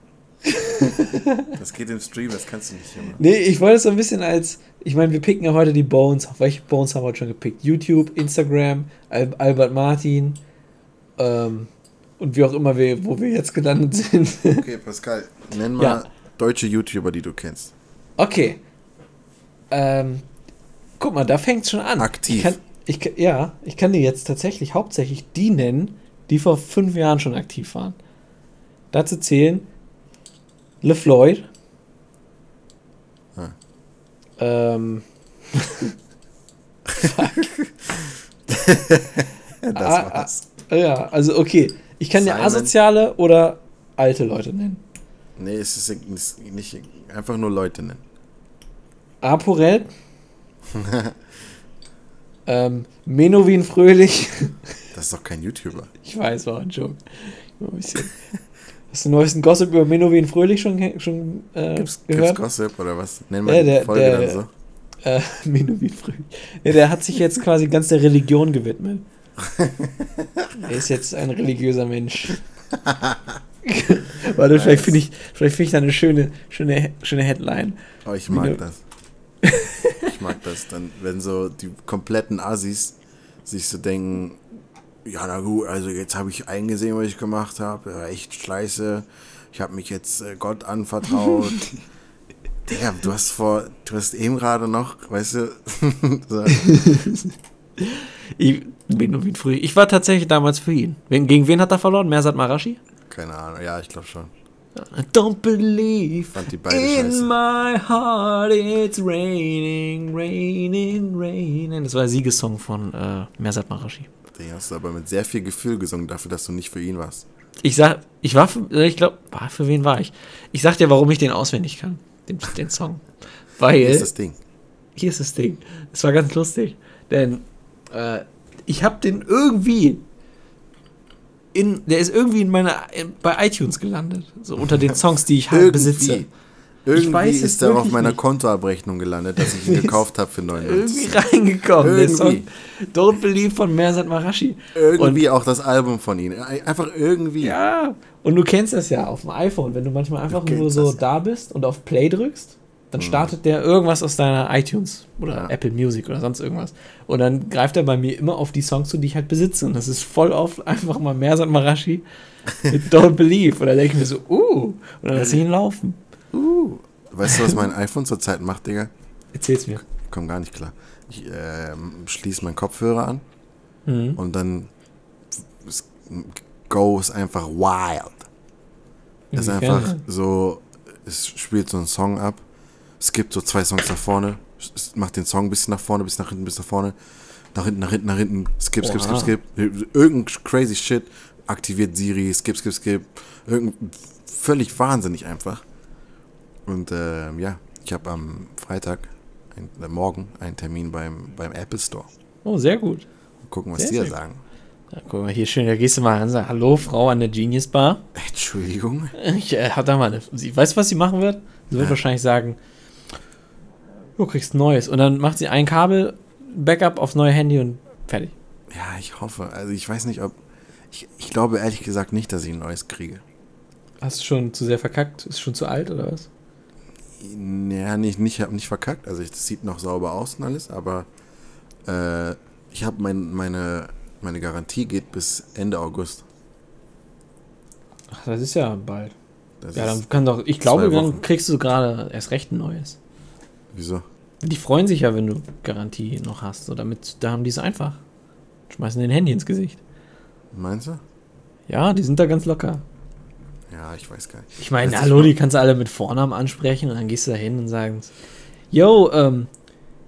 das geht im Stream, das kannst du nicht hier machen. Nee, ich wollte es so ein bisschen als, ich meine, wir picken ja heute die Bones. Auf welche Bones haben wir heute schon gepickt? YouTube, Instagram, Al Albert Martin, ähm, und wie auch immer wir, wo wir jetzt gelandet sind. Okay, Pascal, nenn mal Ja. deutsche YouTuber, die du kennst. okay. Ähm, guck mal, da fängt es schon an. Aktiv. Ich kann, ich, kann- ja, ich kann dir jetzt tatsächlich hauptsächlich die nennen, die vor fünf Jahren schon aktiv waren. Dazu zählen LeFloid, Ah. ähm, das Ah, war's. ah, ja, also okay. Ich kann ja asoziale oder alte Leute nennen. Nee, es ist nicht einfach nur Leute nennen. Aporel. ähm, Menowin Fröhlich. Das ist doch kein YouTuber. Ich weiß, war ein Joke. Ein bisschen. Hast du den neuesten Gossip über Menowin Fröhlich schon, schon äh, Gibt's, gehört? gibt's Gossip oder was? Nennen Ja, wir die der- Folge der- dann so. Äh, Menowin Fröhlich. Ja, der hat sich jetzt quasi ganz der Religion gewidmet. er ist jetzt ein religiöser Mensch. Warte, vielleicht finde ich, vielleicht finde ich da eine schöne, schöne, schöne Headline. Oh, ich mag Wie das. Ich mag das. Dann, wenn so die kompletten Assis sich so denken, ja, na gut, also jetzt habe ich eingesehen, was ich gemacht habe. Echt scheiße. Ich habe mich jetzt äh, Gott anvertraut. Digga, du hast vor, du hast eben gerade noch, weißt du, so, Ich, Menowin Fröhlich. Ich war tatsächlich damals für ihn. Wen, gegen wen hat er verloren? Mersat Marashi? keine Ahnung, ja, ich glaube schon. I don't believe in scheiße. my heart it's raining, raining, raining. Das war der Siegessong von äh, Mersat Marashi. Den hast du aber mit sehr viel Gefühl gesungen dafür, dass du nicht für ihn warst. Ich sag, ich war für, ich glaube, war für wen war ich? Ich sag dir, warum ich den auswendig kann, den, den Song. Weil, Hier ist das Ding. hier ist das Ding. Es war ganz lustig, denn äh, ich habe den irgendwie in, der ist irgendwie in meiner, in, bei iTunes gelandet, so unter den Songs, die ich halt besitze. Irgendwie weiß ist er auf meiner nicht. Kontoabrechnung gelandet, dass ich ihn gekauft habe für 99 Irgendwie reingekommen. Der Song Irgendwie. Don't Believe von Mersat Marashi. Irgendwie auch das Album von ihm. Einfach irgendwie. Ja, und du kennst das ja auf dem iPhone, wenn du manchmal einfach Du nur so da bist und auf Play drückst, dann startet der irgendwas aus deiner iTunes oder Ja. Apple Music oder sonst irgendwas. Und dann greift er bei mir immer auf die Songs zu, die ich halt besitze. Und das ist voll oft einfach mal Mersat Marashi mit Don't Believe. Und dann denke ich mir so, uh, und dann lasse ich ihn laufen. Weißt du, was mein iPhone zurzeit macht, Digga? Erzähl's mir. Ich komm gar nicht klar. Ich ähm, schließe meinen Kopfhörer an Mhm. und dann es goes einfach wild. Es ist einfach so, es spielt so einen Song ab. Es gibt so zwei Songs nach vorne. Macht den Song ein bisschen nach vorne, bis nach hinten, bis nach vorne. Nach hinten, nach hinten, nach hinten. Skip, skip, skip, skip. Irgendein crazy shit. Aktiviert Siri, skip, skip, skip. Irgend, völlig wahnsinnig einfach. Und ähm, ja, ich habe am Freitag, ein, äh, morgen, einen Termin beim, beim Apple Store. Oh, sehr gut. Mal gucken, was Sehr, die da sagen. Ja, guck mal, hier schön, da gehst du mal an und sagst, hallo, Frau an der Genius Bar. Entschuldigung. Ich äh, hat da mal eine. Sie weiß, was sie machen wird? Sie wird Ja. wahrscheinlich sagen, du kriegst ein neues. Und dann macht sie ein Kabel, Backup aufs neue Handy und fertig. Ja, ich hoffe. Also ich weiß nicht, ob. Ich, ich glaube ehrlich gesagt nicht, dass ich ein neues kriege. Hast du schon zu sehr verkackt? Ist schon zu alt oder was? Ja, nicht, nicht, hab nicht verkackt. Also es sieht noch sauber aus und alles, aber äh, ich habe mein, meine, meine Garantie geht bis Ende August. Ach, das ist ja bald. Das Ja, dann kann doch. Ich glaube, dann kriegst du gerade erst recht ein neues. wieso? Die freuen sich ja, wenn du Garantie noch hast. So, damit, da haben die es einfach. Schmeißen den Handy ins Gesicht. Meinst du? Ja, die sind da ganz locker. Ja, ich weiß gar nicht. Ich meine, Das ist hallo, mal- die kannst du alle mit Vornamen ansprechen und dann gehst du da hin und sagst, yo, ähm,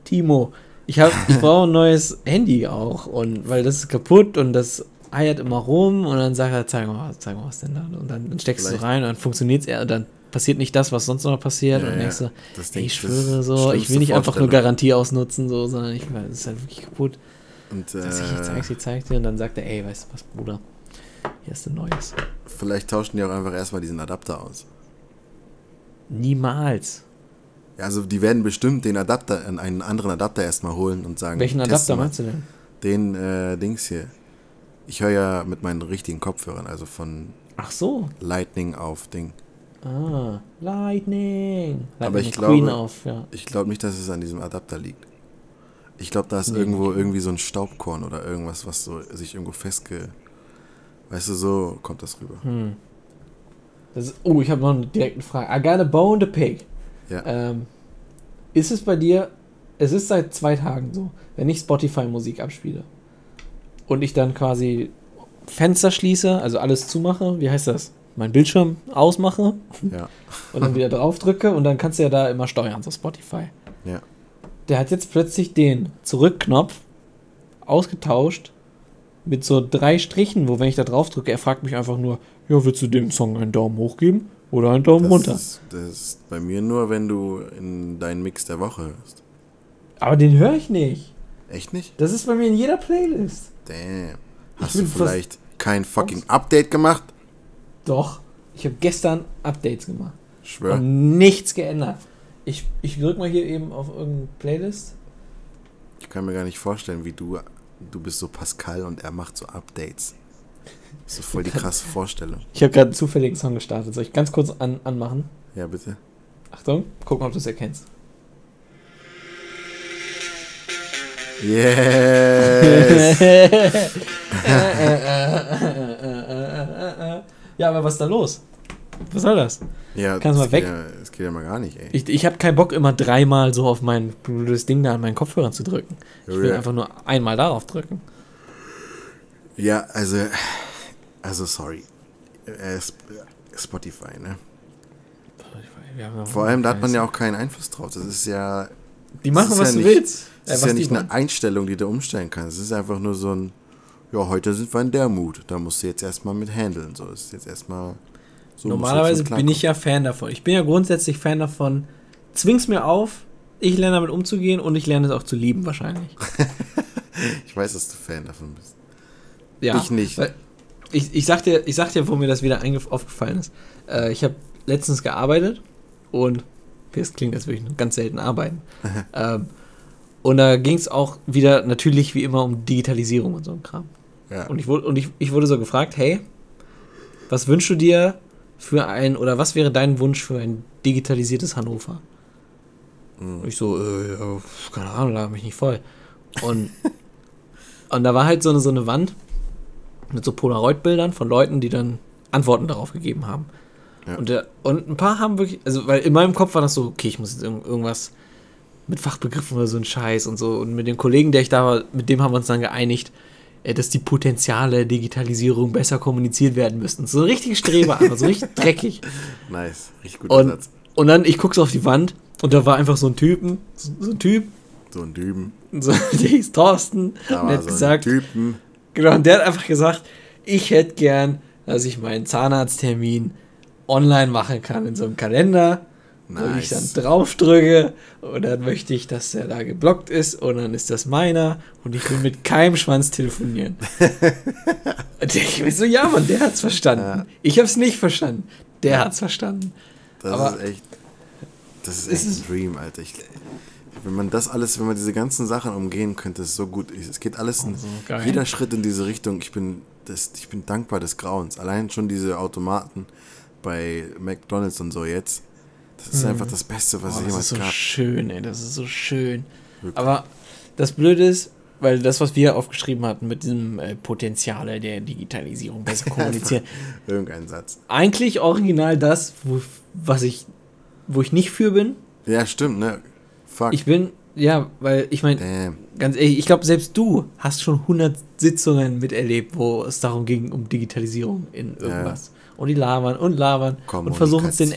Timo, ich hab, ich brauche ein neues Handy auch und weil das ist kaputt und das eiert immer rum und dann sagt er, zeig mal, zeig mal was denn da und dann, dann steckst Vielleicht- du rein und dann funktioniert es und dann passiert nicht das, was sonst noch passiert Ja, und ja. denkst du, Das ey, Ding- ich das schwöre so, ich will nicht einfach nur. Garantie ausnutzen so, sondern ich, es ist halt wirklich kaputt. Und Dass ich äh, zeig's dir, zeig dir und dann sagt er, ey, weißt du was, Bruder, hier ist ein neues. vielleicht tauschen die auch einfach erstmal diesen Adapter aus. Niemals. Ja, also die werden bestimmt den Adapter, einen anderen Adapter erstmal holen und sagen, Welchen Adapter meinst du denn? Den äh, Dings hier. Ich höre ja mit meinen richtigen Kopfhörern, also von Ach so. Lightning auf Ding. Ah, Lightning. Aber Lightning ich Queen glaube- auf, ja. Ich glaube nicht, dass es an diesem Adapter liegt. Ich glaube, da ist Nee, irgendwo okay. irgendwie so ein Staubkorn oder irgendwas, was so sich irgendwo festge... Weißt du, so kommt das rüber. Hm. Das ist, oh, ich habe noch eine direkte Frage. I got a bone to pick. Ja. Ähm, ist es bei dir, es ist seit zwei Tagen so, wenn ich Spotify-Musik abspiele und ich dann quasi Fenster schließe, also alles zumache, wie heißt das? Mein Bildschirm ausmache Ja. und dann wieder drauf drücke und dann kannst du ja da immer steuern, so Spotify. Ja. der hat jetzt plötzlich den Zurückknopf ausgetauscht mit so drei Strichen, wo wenn ich da drauf drücke, er fragt mich einfach nur, ja, willst du dem Song einen Daumen hoch geben oder einen Daumen Das runter? ist, das ist bei mir nur, wenn du in deinen Mix der Woche hörst. Aber den höre ich nicht. Echt nicht? Das ist bei mir in jeder Playlist. Damn. Hast du vielleicht kein fucking Update gemacht? Doch. Ich habe gestern Updates gemacht. Schwör. Und nichts geändert. Ich, ich drück mal hier eben auf irgendeine Playlist. Ich kann mir gar nicht vorstellen, wie du. Du bist so Pascal und er macht so Updates. Das ist voll die krasse Vorstellung. Ich habe gerade einen zufälligen Song gestartet. Soll ich ganz kurz an, anmachen? Ja, bitte. Achtung, guck mal, ob du es erkennst. Yes! ja, aber was ist da los? Was soll das? Ja, Kannst das mal weg? Ja, geht ja mal gar nicht, ey. Ich, ich habe keinen Bock, immer dreimal so auf mein blödes Ding da an meinen Kopfhörern zu drücken. Ich will einfach nur einmal darauf drücken. Ja, also. Also, sorry. Äh, Sp- Spotify, ne? Ja Vor allem, da hat man ja auch keinen Einfluss drauf. Das ist ja. Die machen, was ja du nicht- willst. Das Äh, ist ja nicht wollen. eine Einstellung, die du umstellen kannst. Es ist einfach nur so ein. Ja, heute sind wir in der Mut. Da musst du jetzt erstmal mit handeln. So das ist jetzt erstmal. So Normalerweise jetzt bin ich ja Fan davon. Ich bin ja grundsätzlich Fan davon. Zwing's mir auf, ich lerne damit umzugehen und ich lerne es auch zu lieben wahrscheinlich. Ich weiß, dass du Fan davon bist. Ja, Ich nicht. Ich, ich, sag dir, ich sag dir, wo mir das wieder aufgefallen ist. Äh, ich habe letztens gearbeitet und das klingt, als würde ich noch ganz selten arbeiten. ähm, und da ging es auch wieder natürlich wie immer um Digitalisierung und so ein Kram. Ja. Und ich wurde, und ich, ich wurde so gefragt, hey, was wünschst du dir für ein, oder was wäre dein Wunsch für ein digitalisiertes Hannover? Mhm. Und ich so, äh, ja, keine Ahnung, lag mich nicht voll. Und, und da war halt so eine, so eine Wand mit so Polaroid-Bildern von Leuten, die dann Antworten darauf gegeben haben. Ja. Und, der, und ein paar haben wirklich, also weil in meinem Kopf war das so, okay, ich muss jetzt irgend, irgendwas mit Fachbegriffen oder so ein Scheiß und so. Und mit dem Kollegen, der ich da war, mit dem haben wir uns dann geeinigt, äh, dass die Potenziale Digitalisierung besser kommuniziert werden müssten. So richtig Streber, so richtig dreckig. Nice. Richtig guter Und, Satz. und dann, ich gucke so auf die Wand und da war einfach so ein Typen, so, so ein Typ, So ein Düben. so, der hieß Thorsten, Da und der hat so gesagt, Typen. genau, und der hat einfach gesagt, ich hätte gern, dass ich meinen Zahnarzttermin online machen kann in so einem Kalender, wo ich dann Nice. drauf drücke und dann möchte ich, dass der da geblockt ist und dann ist das meiner und ich will mit keinem Schwanz telefonieren. und ich bin so, ja Mann, der hat's verstanden. Ja. Ich hab's nicht verstanden. Der hat's verstanden. Das Aber ist echt. Das ist echt ein ist- Dream, Alter. Ich, wenn man das alles, wenn man diese ganzen Sachen umgehen könnte, ist so gut. Es geht alles in geil. jeder Schritt in diese Richtung. Ich bin, das, ich bin dankbar des Grauens. Allein schon diese Automaten bei McDonalds und so jetzt. Das ist einfach das Beste, was es das jemals ist so gab. schön, ey, das ist so schön. Wirklich. Aber das Blöde ist, weil das, was wir aufgeschrieben hatten mit diesem äh, Potenziale der Digitalisierung besser kommunizieren, Irgendein Satz. eigentlich original das, wo, was ich, wo ich nicht für bin. Ja, stimmt, ne? Fuck. Ich bin, ja, weil ich meine, ganz ehrlich, ich glaube, selbst du hast schon 100 Sitzungen miterlebt, wo es darum ging, um Digitalisierung in irgendwas. Und die labern und labern und versuchen es den,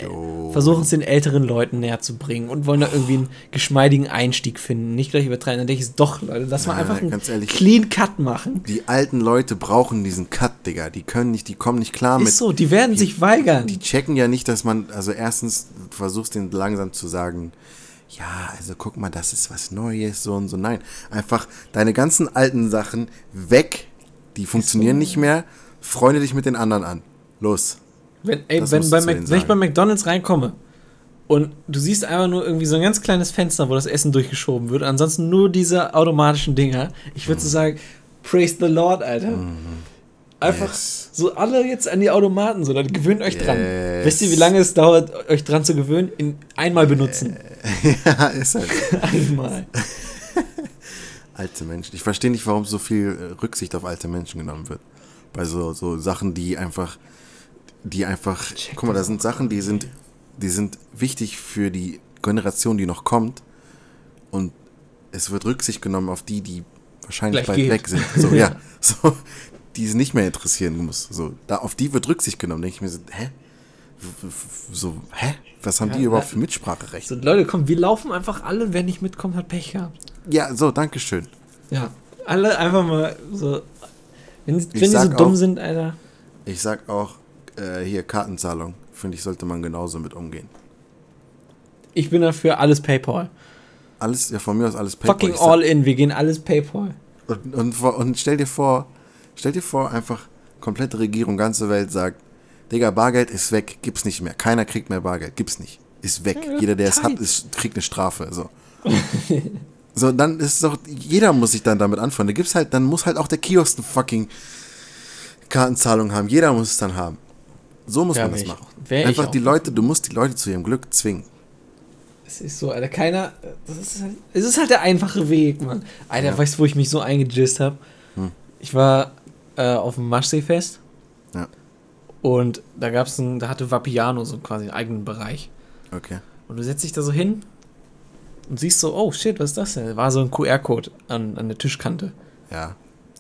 versuchen es den älteren Leuten näher zu bringen und wollen da irgendwie einen geschmeidigen Einstieg finden. Nicht gleich übertreiben. Dann denke ich, doch, Leute, lass mal einfach einen ehrlich. clean Cut machen. Die alten Leute brauchen diesen Cut, Digga. Die können nicht, die kommen nicht klar mit. Ist so, die werden sich weigern. Die checken ja nicht, dass man, also erstens du versuchst den langsam zu sagen, ja, also guck mal, das ist was Neues, so und so. Nein, einfach deine ganzen alten Sachen weg, die funktionieren nicht mehr. Freunde dich mit den anderen an. Los. Wenn, ey, wenn, bei Mac, wenn ich bei. McDonalds reinkomme und du siehst einfach nur irgendwie so ein ganz kleines Fenster, wo das Essen durchgeschoben wird, ansonsten nur diese automatischen Dinger, ich würde so sagen, praise the Lord, Alter. Einfach Mhm. Yes. so alle jetzt an die Automaten, so, dann gewöhnt euch dran. Yes. Wisst ihr, wie lange es dauert, euch dran zu gewöhnen? In einmal benutzen. ja, ist halt. Einmal. Alte Menschen. Ich verstehe nicht, warum so viel äh, Rücksicht auf alte Menschen genommen wird. Bei so, so Sachen, die einfach, die einfach, Check guck mal, da sind Sachen, die sind, die sind wichtig für die Generation, die noch kommt. Und es wird Rücksicht genommen auf die, die wahrscheinlich Gleich bald geht. weg sind. So, ja. So, die es nicht mehr interessieren muss. So, da, auf die wird Rücksicht genommen. denke ich mir so, hä? so, hä? Was haben Ja, die überhaupt für Mitspracherecht? So, Leute, komm, wir laufen einfach alle. Wer nicht mitkommt, hat Pech gehabt. Ja, so, Dankeschön. Ja. Alle einfach mal so. Wenn, wenn die so dumm auch- sind, Alter. Ich sag auch, äh, hier Kartenzahlung, finde ich, sollte man genauso mit umgehen. Ich bin dafür alles PayPal. Alles, ja, von mir aus alles PayPal. Fucking all in. Wir gehen alles PayPal. Und, und, und stell dir vor, stell dir vor, einfach komplette Regierung, ganze Welt sagt, Digga, Bargeld ist weg, gibt's nicht mehr. Keiner kriegt mehr Bargeld, gibt's nicht. Ist weg. Ja, Jeder, der es hat, ist, kriegt eine Strafe. So. so, dann ist doch, jeder muss sich dann damit anfangen. Da gibt's halt, dann muss halt auch der Kiosk eine fucking Kartenzahlung haben. Jeder muss es dann haben. So muss Ja, man das ich machen. Einfach die. Leute, du musst die Leute zu ihrem Glück zwingen. Es ist so, Alter, keiner. Das ist halt, es ist halt der einfache Weg, Mann. Alter, Ja. weißt du, wo ich mich so eingejist habe? Hm. Ich war äh, auf dem Maschseefest. Ja. Und da gab's ein, da hatte Vapiano so quasi einen eigenen Bereich. Okay. Und du setzt dich da so hin und siehst so, oh shit, was ist das denn? War so ein QR-Code an, an der Tischkante. Ja.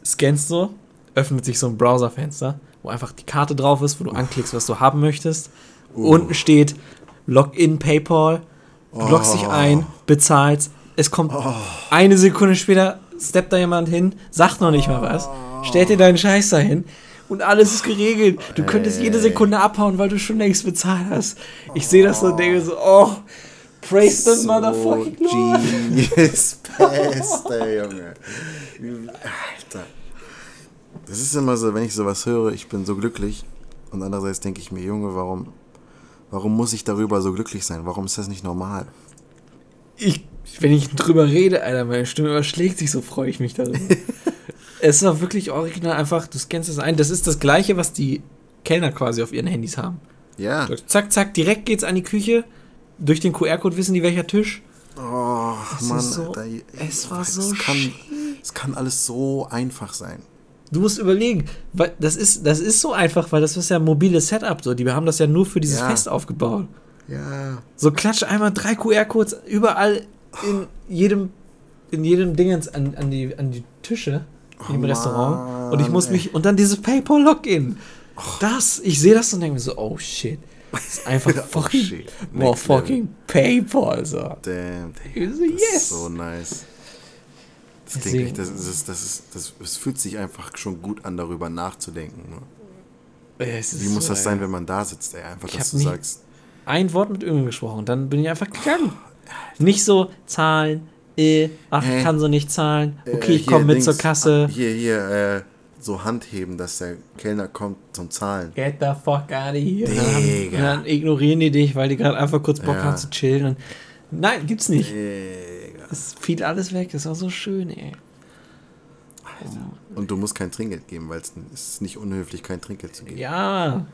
Scannst so, öffnet sich so ein Browserfenster, wo einfach die Karte drauf ist, wo du anklickst, was du haben möchtest. Uh. Unten steht Login PayPal. Du loggst dich Oh. ein, bezahlst. Es kommt eine Sekunde später, steppt da jemand hin, sagt noch nicht mal was, stellt dir deinen Scheiß dahin und alles ist geregelt. Du könntest jede Sekunde abhauen, weil du schon längst bezahlt hast. Ich sehe das so und denke so, oh, praise the motherfucking Lord. Genius, beste Junge. Alter. Das ist immer so, wenn ich sowas höre, ich bin so glücklich. Und andererseits denke ich mir, Junge, warum, warum muss ich darüber so glücklich sein? Warum ist das nicht normal? Ich, wenn ich drüber rede, Alter, meine Stimme überschlägt sich, so freue ich mich darüber. es ist auch wirklich original einfach, du scannst es ein. Das ist das gleiche, was die Kellner quasi auf ihren Handys haben. Ja. Zack, zack, direkt geht's an die Küche. Durch den QR-Code wissen die, welcher Tisch. Oh, Es Mann, so- Alter. es war Es so kann, es kann alles so einfach sein. Du musst überlegen, weil das ist, das ist so einfach, weil das ist ja ein mobiles Setup. So. Die haben das ja nur für dieses Ja. Fest aufgebaut. Ja. So klatsch einmal drei QR-Codes überall in jedem, in jedem Dingens an, an, die, an die Tische im Oh Restaurant. Und ich Mann, muss ey. mich. Und dann dieses PayPal-Login. Das, ich sehe das und denke mir so, oh shit. Das ist einfach Oh, fucking. shit. more Next level. fucking PayPal. So. Damn, Digga. so, Das yes. so nice. Das klingt Deswegen- echt, das ist, das ist, das, es fühlt sich einfach schon gut an, darüber nachzudenken. Ne? Ist Wie muss so, das ey. sein, wenn man da sitzt, ey? Einfach, Ich dass du sagst, ein Wort mit irgendjemandem gesprochen. Dann bin ich einfach gegangen. Nicht so Zahlen, äh, ach, Hä? kann so nicht zahlen. äh, Okay, ich hier, komme mit Dings, zur Kasse. Hier, hier, äh, so Handheben, dass der Kellner kommt zum Zahlen. Get the fuck out of here. Digga. Und dann ignorieren die dich, weil die gerade einfach kurz Bock Ja. haben zu chillen. Und Nein, gibt's nicht. Digga. Es fiel alles weg. Das war so schön, ey. Und du musst kein Trinkgeld geben, weil es ist nicht unhöflich, kein Trinkgeld zu geben. Ja.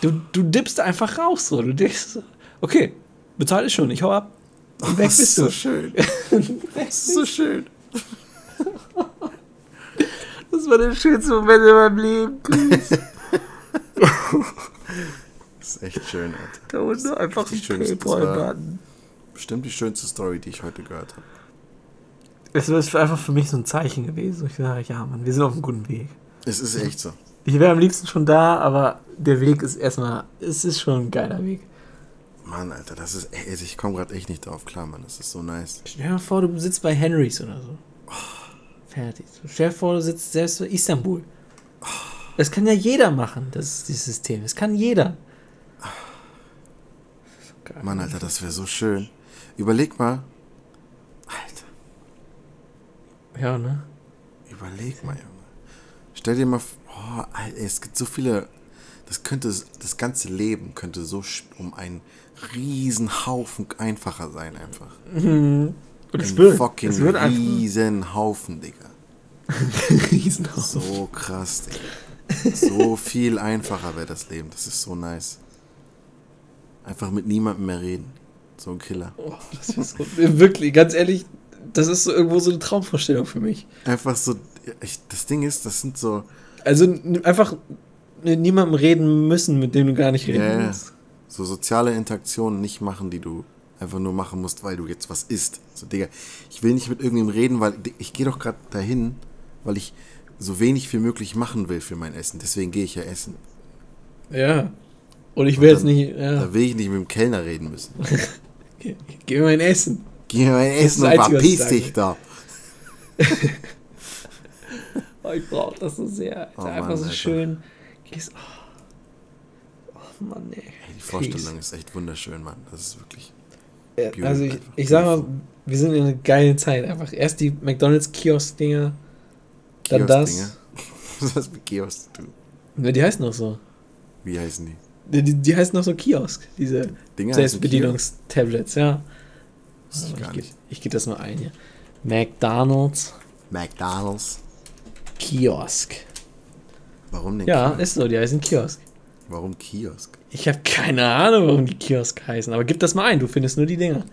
Du, du dippst einfach raus, so. Du denkst okay, bezahlt ist schon, ich hau ab. Und weg das ist bist so du. schön. Das ist so schön. Das war der schönste Moment in meinem Leben. Das ist echt schön, Alter. Da unten einfach ein Paypal-Button. Bestimmt die schönste Story, die ich heute gehört habe. Es ist einfach für mich so ein Zeichen gewesen. Ich sage, ja, Mann, wir sind auf einem guten Weg. Es ist echt so. Ich wäre am liebsten schon da, aber der Weg ist erstmal, es ist schon ein geiler Weg. Mann, Alter, das ist. Ey, ich komme gerade echt nicht drauf klar, Mann. Das ist so nice. Stell dir mal vor, du sitzt bei Henrys oder so. Fertig. Stell dir vor, du sitzt selbst bei Istanbul. Das kann ja jeder machen, das ist dieses System. Das kann jeder. Geil. Mann, Alter, das wäre so schön. Überleg mal. Alter, Ja, ne? überleg mal, Junge. Stell dir mal. Oh, Alter, es gibt so viele. Das könnte. Das ganze Leben könnte so um einen riesen Haufen einfacher sein, einfach. Und es Ein wird, fucking es wird einfach riesen Haufen, Digga. Riesenhaus. So krass, Digga. So viel einfacher wäre das Leben. Das ist so nice. Einfach mit niemandem mehr reden. So ein Killer. Oh, das ist so, wirklich, ganz ehrlich, das ist so irgendwo so eine Traumvorstellung für mich. Einfach so. Ich, das Ding ist, das sind so. Also einfach mit niemandem reden müssen, mit dem du gar nicht reden ja. willst. So soziale Interaktionen nicht machen, die du einfach nur machen musst, weil du jetzt was isst. So, Digga, ich will nicht mit irgendjemandem reden, weil ich gehe doch gerade dahin, weil ich so wenig wie möglich machen will für mein Essen. Deswegen gehe ich ja essen. Ja. Und ich will Und jetzt dann- nicht. Ja. Da will ich nicht mit dem Kellner reden müssen. Gib mir mein Essen. Geh mir mein Essen und verpiss dich da. Oh, ich brauche das so sehr. Oh Einfach Mann, so Alter. schön. Gehst, oh. oh Mann, ey. Die Vorstellung ist echt wunderschön, Mann. Das ist wirklich. Ja, Also ich, einfach. ich sag mal, wir sind in einer geilen Zeit. Einfach erst die McDonalds Kiosk-Dinger. Dann das. Was das mit Kiosk zu tun? Ja, die heißen noch so. Wie heißen die? Die, die, die heißen noch so Kiosk, diese Dinger heißen Selbstbedienungstablets, ja. Ist ich gar geb- nicht. ich gebe das mal ein hier. McDonalds McDonalds. Kiosk. Warum denn Ja, Kiosk? ist so, die heißen Kiosk. Warum Kiosk? Ich habe keine Ahnung, warum die Kiosk heißen, aber gib das mal ein, du findest nur die Dinger.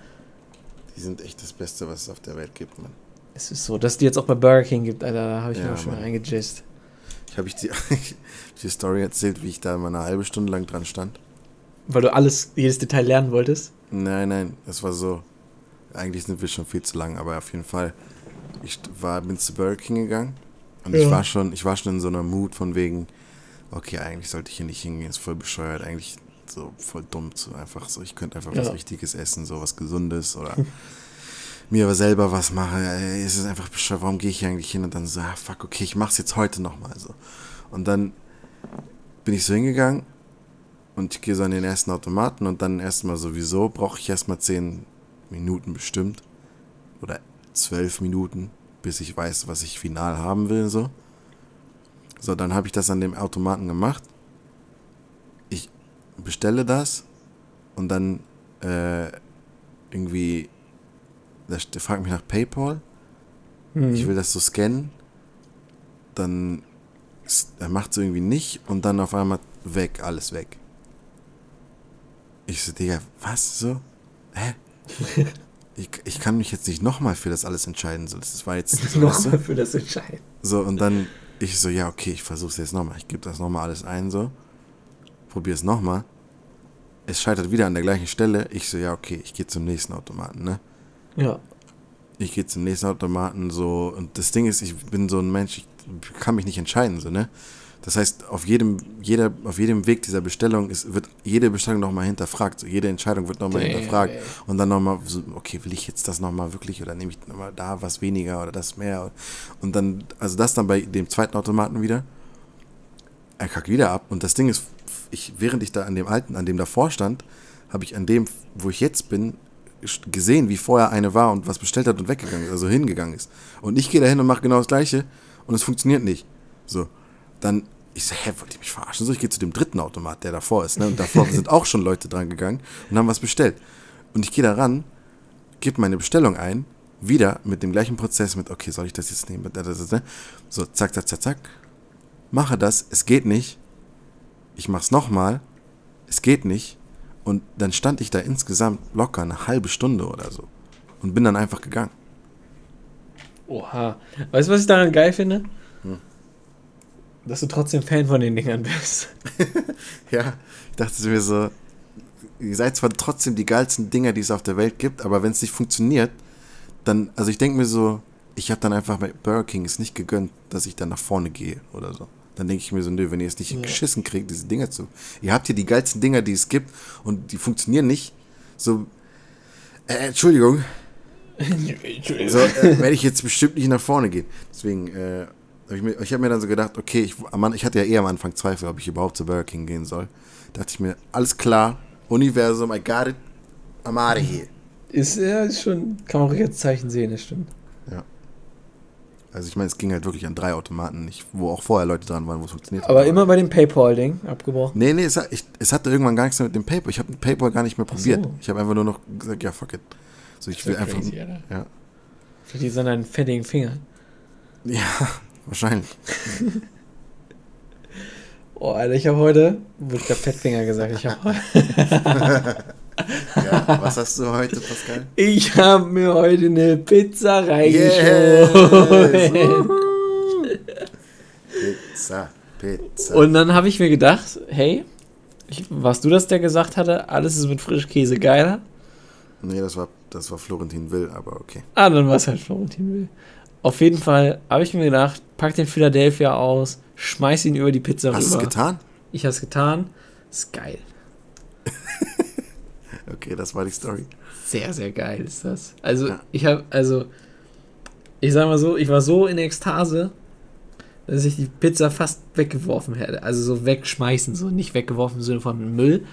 Die sind echt das Beste, was es auf der Welt gibt, Mann. Es ist so, dass die jetzt auch bei Burger King gibt, Alter, da habe ich Ja, mir schon Mann. reingejist. Ich habe ich die, die Story erzählt, wie ich da mal eine halbe Stunde lang dran stand. Weil du alles, jedes Detail lernen wolltest. Nein, nein, es war so. Eigentlich sind wir schon viel zu lang, aber auf jeden Fall. Ich war, bin zu Burger King gegangen und ich Ja. war schon, ich war schon in so einer Mut von wegen, okay, eigentlich sollte ich hier nicht hingehen, ist voll bescheuert, eigentlich so voll dumm zu einfach so, ich könnte einfach was Ja. Richtiges essen, so was Gesundes oder mir aber selber was machen. Ey, Es ist einfach bescheuert, warum gehe ich hier eigentlich hin und dann so, ah, fuck, okay, ich mach's jetzt heute nochmal so. Und dann bin ich so hingegangen und ich gehe so an den ersten Automaten und dann erstmal sowieso brauche ich erstmal 10 Minuten bestimmt. Oder 12 Minuten, bis ich weiß, was ich final haben will. So, so dann habe ich das an dem Automaten gemacht. Ich bestelle das und dann äh, irgendwie, der fragt mich nach PayPal. Hm. Ich will das so scannen. Dann er macht es irgendwie nicht und dann auf einmal weg, alles weg. Ich so, Digga, was so? Hä? Ich, ich kann mich jetzt nicht nochmal für das alles entscheiden. So, das war jetzt so? Nochmal für das Entscheiden. so und dann ich so, ja, okay, ich versuch's jetzt nochmal. Ich gebe das nochmal alles ein, so. Probier's nochmal. Es scheitert wieder an der gleichen Stelle. Ich so, ja, okay, ich gehe zum nächsten Automaten, ne? Ja. ich gehe zum nächsten Automaten so und das Ding ist, ich bin so ein Mensch, ich kann mich nicht entscheiden so, ne? Das heißt, auf jedem, jeder, auf jedem Weg dieser Bestellung ist, wird jede Bestellung nochmal hinterfragt. So, jede Entscheidung wird nochmal hinterfragt. ey. Und dann nochmal so, okay, will ich jetzt das nochmal wirklich oder nehme ich nochmal da was weniger oder das mehr? Und dann, also das dann bei dem zweiten Automaten wieder. Er kackt wieder ab. Und das Ding ist, ich, während ich da an dem alten, an dem davor stand, habe ich an dem, wo ich jetzt bin, gesehen, wie vorher eine war und was bestellt hat und weggegangen ist, also hingegangen ist. Und ich gehe da hin und mache genau das Gleiche und es funktioniert nicht. So, dann, ich so, hä, wollt ihr mich verarschen? So, ich gehe zu dem dritten Automat, der davor ist, ne? Und davor sind auch schon Leute dran gegangen und haben was bestellt. Und ich gehe da ran, gebe meine Bestellung ein, wieder mit dem gleichen Prozess mit, okay, soll ich das jetzt nehmen? So, zack, zack, zack, zack. Mache das, es geht nicht. Ich mach's nochmal, es geht nicht. Und dann stand ich da insgesamt locker eine halbe Stunde oder so. Und bin dann einfach gegangen. Oha. Weißt du, was ich daran geil finde? Dass du trotzdem Fan von den Dingern bist. Ja, ich dachte mir so, ihr seid zwar trotzdem die geilsten Dinger, die es auf der Welt gibt, aber wenn es nicht funktioniert, dann, also ich denke mir so, ich habe dann einfach bei Burger King es nicht gegönnt, dass ich dann nach vorne gehe oder so. Dann denke ich mir so, nö, wenn ihr es nicht Ja. geschissen kriegt, diese Dinger zu. Ihr habt hier die geilsten Dinger, die es gibt und die funktionieren nicht. So, äh, Entschuldigung, so äh, werde ich jetzt bestimmt nicht nach vorne gehen. Deswegen, äh, hab ich, mir- ich habe mir dann so gedacht, okay, ich, am An- ich hatte ja eher am Anfang Zweifel, ob ich überhaupt zu Burger King gehen soll. dachte ich mir, alles klar, Universum, I got it, I'm out of here. Ist ja ist schon, kann man auch jetzt Zeichen sehen, das stimmt. Also ich meine, es ging halt wirklich an drei Automaten, nicht, wo auch vorher Leute dran waren, wo es funktioniert Aber hat. immer bei dem PayPal-Ding abgebrochen. Nee, nee, es, hat, ich, es hatte irgendwann gar nichts mehr mit dem Paypal. Ich habe Paypal gar nicht mehr probiert. so. Ich habe einfach nur noch gesagt, ja, fuck it. So, ich will ja einfach. crazy, Alter. ja. Vielleicht liegt es an deinen fettigen Fingern. ja, wahrscheinlich. Oh, Alter, ich habe heute, wo ich Fettfinger gesagt, ich habe heute, Ja, was hast du heute, Pascal? ich habe mir heute eine Pizza Yes! reingeschoben. Pizza, Pizza. Und dann habe ich mir gedacht, hey, ich, warst du das, der gesagt hatte, alles ist mit Frischkäse geiler? nee, das war, das war Florentin Will, aber okay. Ah, dann war es halt Florentin Will. Auf jeden Fall habe ich mir gedacht, pack den Philadelphia aus, schmeiß ihn über die Pizza Hast du es rüber. getan? Ich habe es getan. Ist geil. Okay, das war die Story. Sehr, sehr geil ist das. Also, Ja. ich habe, also, ich sag mal so, ich war so in Ekstase, dass ich die Pizza fast weggeworfen hätte. Also so wegschmeißen, so nicht weggeworfen im Sinne von Müll,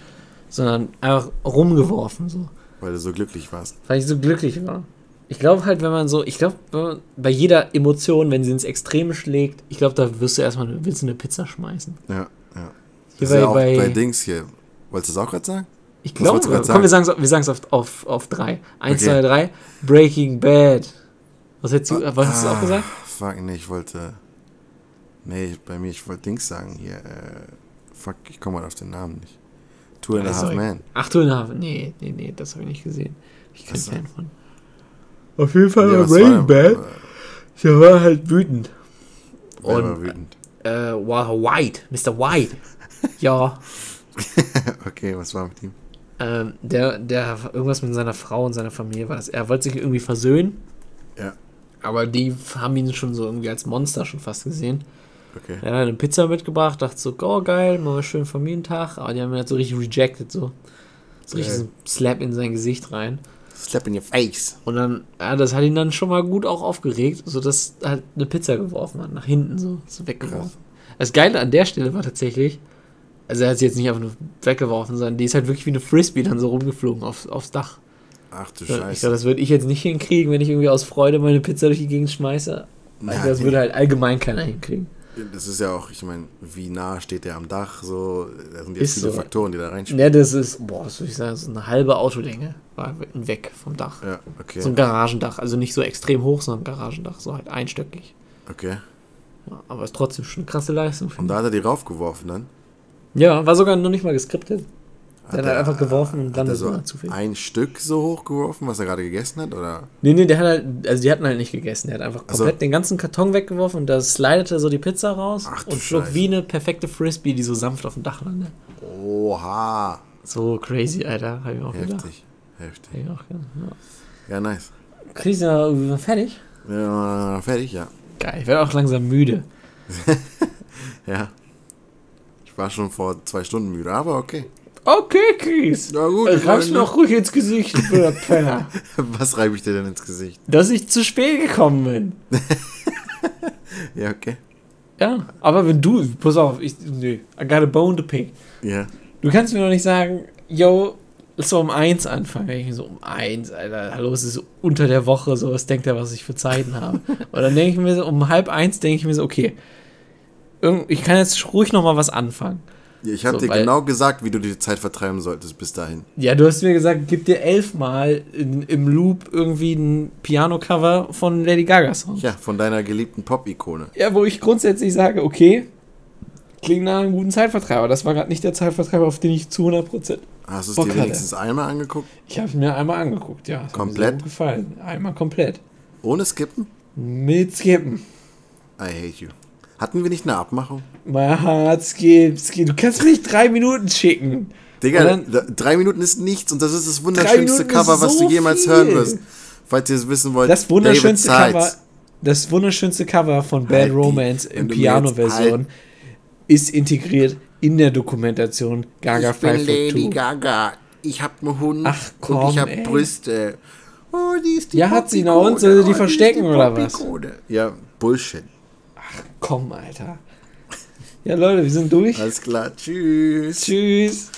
sondern einfach rumgeworfen, so. Weil du so glücklich warst. Weil ich so glücklich war. Ich glaube halt, wenn man so, ich glaube, bei jeder Emotion, wenn sie ins Extreme schlägt, ich glaube, da wirst du erstmal, willst du eine Pizza schmeißen. Ja, ja. Hier bei- ja auch bei, bei- Dings hier. Wolltest du es auch gerade sagen? Ich glaube, komm, sagen? wir sagen es wir sagen's auf, auf, auf drei. Eins, Okay. zwei, drei. Breaking Bad. Was hättest du, was hast du auch Ah, gesagt? Fuck, nee, ich wollte. Nee, bei mir, ich wollte Dings sagen hier. Äh, fuck, ich komme mal auf den Namen nicht. Two and a Half. Man. Ach du na, nee, nee, nee, das habe ich nicht gesehen. Ich bin kein. Fan von. Auf jeden Fall Ja, war Bad, der war halt wütend. Wer Und- war wütend? Äh, wow, White, Mr. White. ja, okay, was war mit ihm? ähm, der, der, irgendwas mit seiner Frau und seiner Familie war das. Er wollte sich irgendwie versöhnen. Ja. Aber die haben ihn schon so irgendwie als Monster schon fast gesehen. Okay. Er hat eine Pizza mitgebracht, dachte so, oh geil, machen wir schön Familientag. Aber die haben ihn halt so richtig rejected, so. So richtig Geil. so ein Slap in sein Gesicht rein. Slap in your face. Und dann, ja, das hat ihn dann schon mal gut auch aufgeregt, sodass er halt eine Pizza geworfen hat, nach hinten so, so weggeworfen. Das Geile an der Stelle war tatsächlich, also er hat sie jetzt nicht einfach nur weggeworfen, sondern die ist halt wirklich wie eine Frisbee dann so rumgeflogen aufs, aufs Dach. Ach du Ich glaube, Scheiße. das würde ich jetzt nicht hinkriegen, wenn ich irgendwie aus Freude meine Pizza durch die Gegend schmeiße. Also das würde halt allgemein keiner hinkriegen. Das ist ja auch, ich meine, wie nah steht der am Dach? So, da sind Ist jetzt viele so. Faktoren, die da reinspielen. Ja, das ist, boah, was würde ich sagen, so eine halbe Autolänge war weg vom Dach. Ja, okay. So ein Garagendach, also nicht so extrem hoch, sondern ein Garagendach, so halt einstöckig. Okay. Ja, aber ist trotzdem schon eine krasse Leistung. Und da hat er die raufgeworfen dann? Ja, war sogar noch nicht mal geskriptet. Hat Der hat halt einfach geworfen und hat dann er ist so er zufällig. ein Stück so hoch geworfen, was er gerade gegessen hat? Oder? Nee, nee, der hat halt, also die hatten halt nicht gegessen. Der hat einfach komplett den ganzen Karton weggeworfen und da slidete so die Pizza raus Ach und flog Scheiße. wie eine perfekte Frisbee, die so sanft auf dem Dach landet. Oha. So crazy, Alter. Hab ich auch gedacht. Heftig. Heftig. Hab ich auch gedacht. Ja. Ja, nice. Sind fertig? Ja, fertig, ja. Geil, ich werde auch langsam müde. Ja. Ich war schon vor zwei Stunden müde, aber okay. Okay, Chris. Na gut. Reib's ich mir meine, auch ruhig ins Gesicht, blöder Penner. Was reibe ich dir denn ins Gesicht? Dass ich zu spät gekommen bin. Ja, okay. Ja, aber wenn du, pass auf, ich, nee, I got a bone to pick. Ja. Du kannst mir doch nicht sagen, yo, doch um eins anfangen. Ich so, um eins, Alter, hallo, es ist so unter der Woche, so, was denkt er, was ich für Zeiten habe? Und dann denke ich mir so, um halb eins denke ich mir so, okay, ich kann jetzt ruhig noch mal was anfangen. Ich habe So, dir weil- genau gesagt, wie du die Zeit vertreiben solltest bis dahin. Ja, du hast mir gesagt, gib dir elfmal in, im Loop irgendwie ein Piano-Cover von Lady Gaga-Song. Ja, von deiner geliebten Pop-Ikone. Ja, wo ich grundsätzlich sage, okay, klingt nach einem guten Zeitvertreib, aber das war gerade nicht der Zeitvertreib, auf den ich zu 100%. Hast du es dir hatte. wenigstens einmal angeguckt? Ich habe es mir einmal angeguckt, ja. Hat mir Komplett? sehr gut gefallen. Einmal komplett. Ohne Skippen? Mit Skippen. I hate you. Hatten wir nicht eine Abmachung? Skip. Du kannst mir nicht drei Minuten schicken. Digga, Und dann- da- drei Minuten ist nichts und das ist das wunderschönste Cover, ist was so du jemals viel. hören wirst. Falls ihr es wissen wollt, Das wunderschönste Cover, das wunderschönste Cover von Bad Halt die- Romance wenn in Piano-Version halt- ist integriert in der Dokumentation Gaga ich bin 5 Foot Lady 2. Gaga. Ich hab einen Hund Ach, und komm, ich hab ey. Brüste. Oh, die ist die Ja, hat sie noch und soll sie die ist verstecken oder was? Ja, Bullshit. Komm, Alter. Ja, Leute, wir sind durch. Alles klar. Tschüss. Tschüss.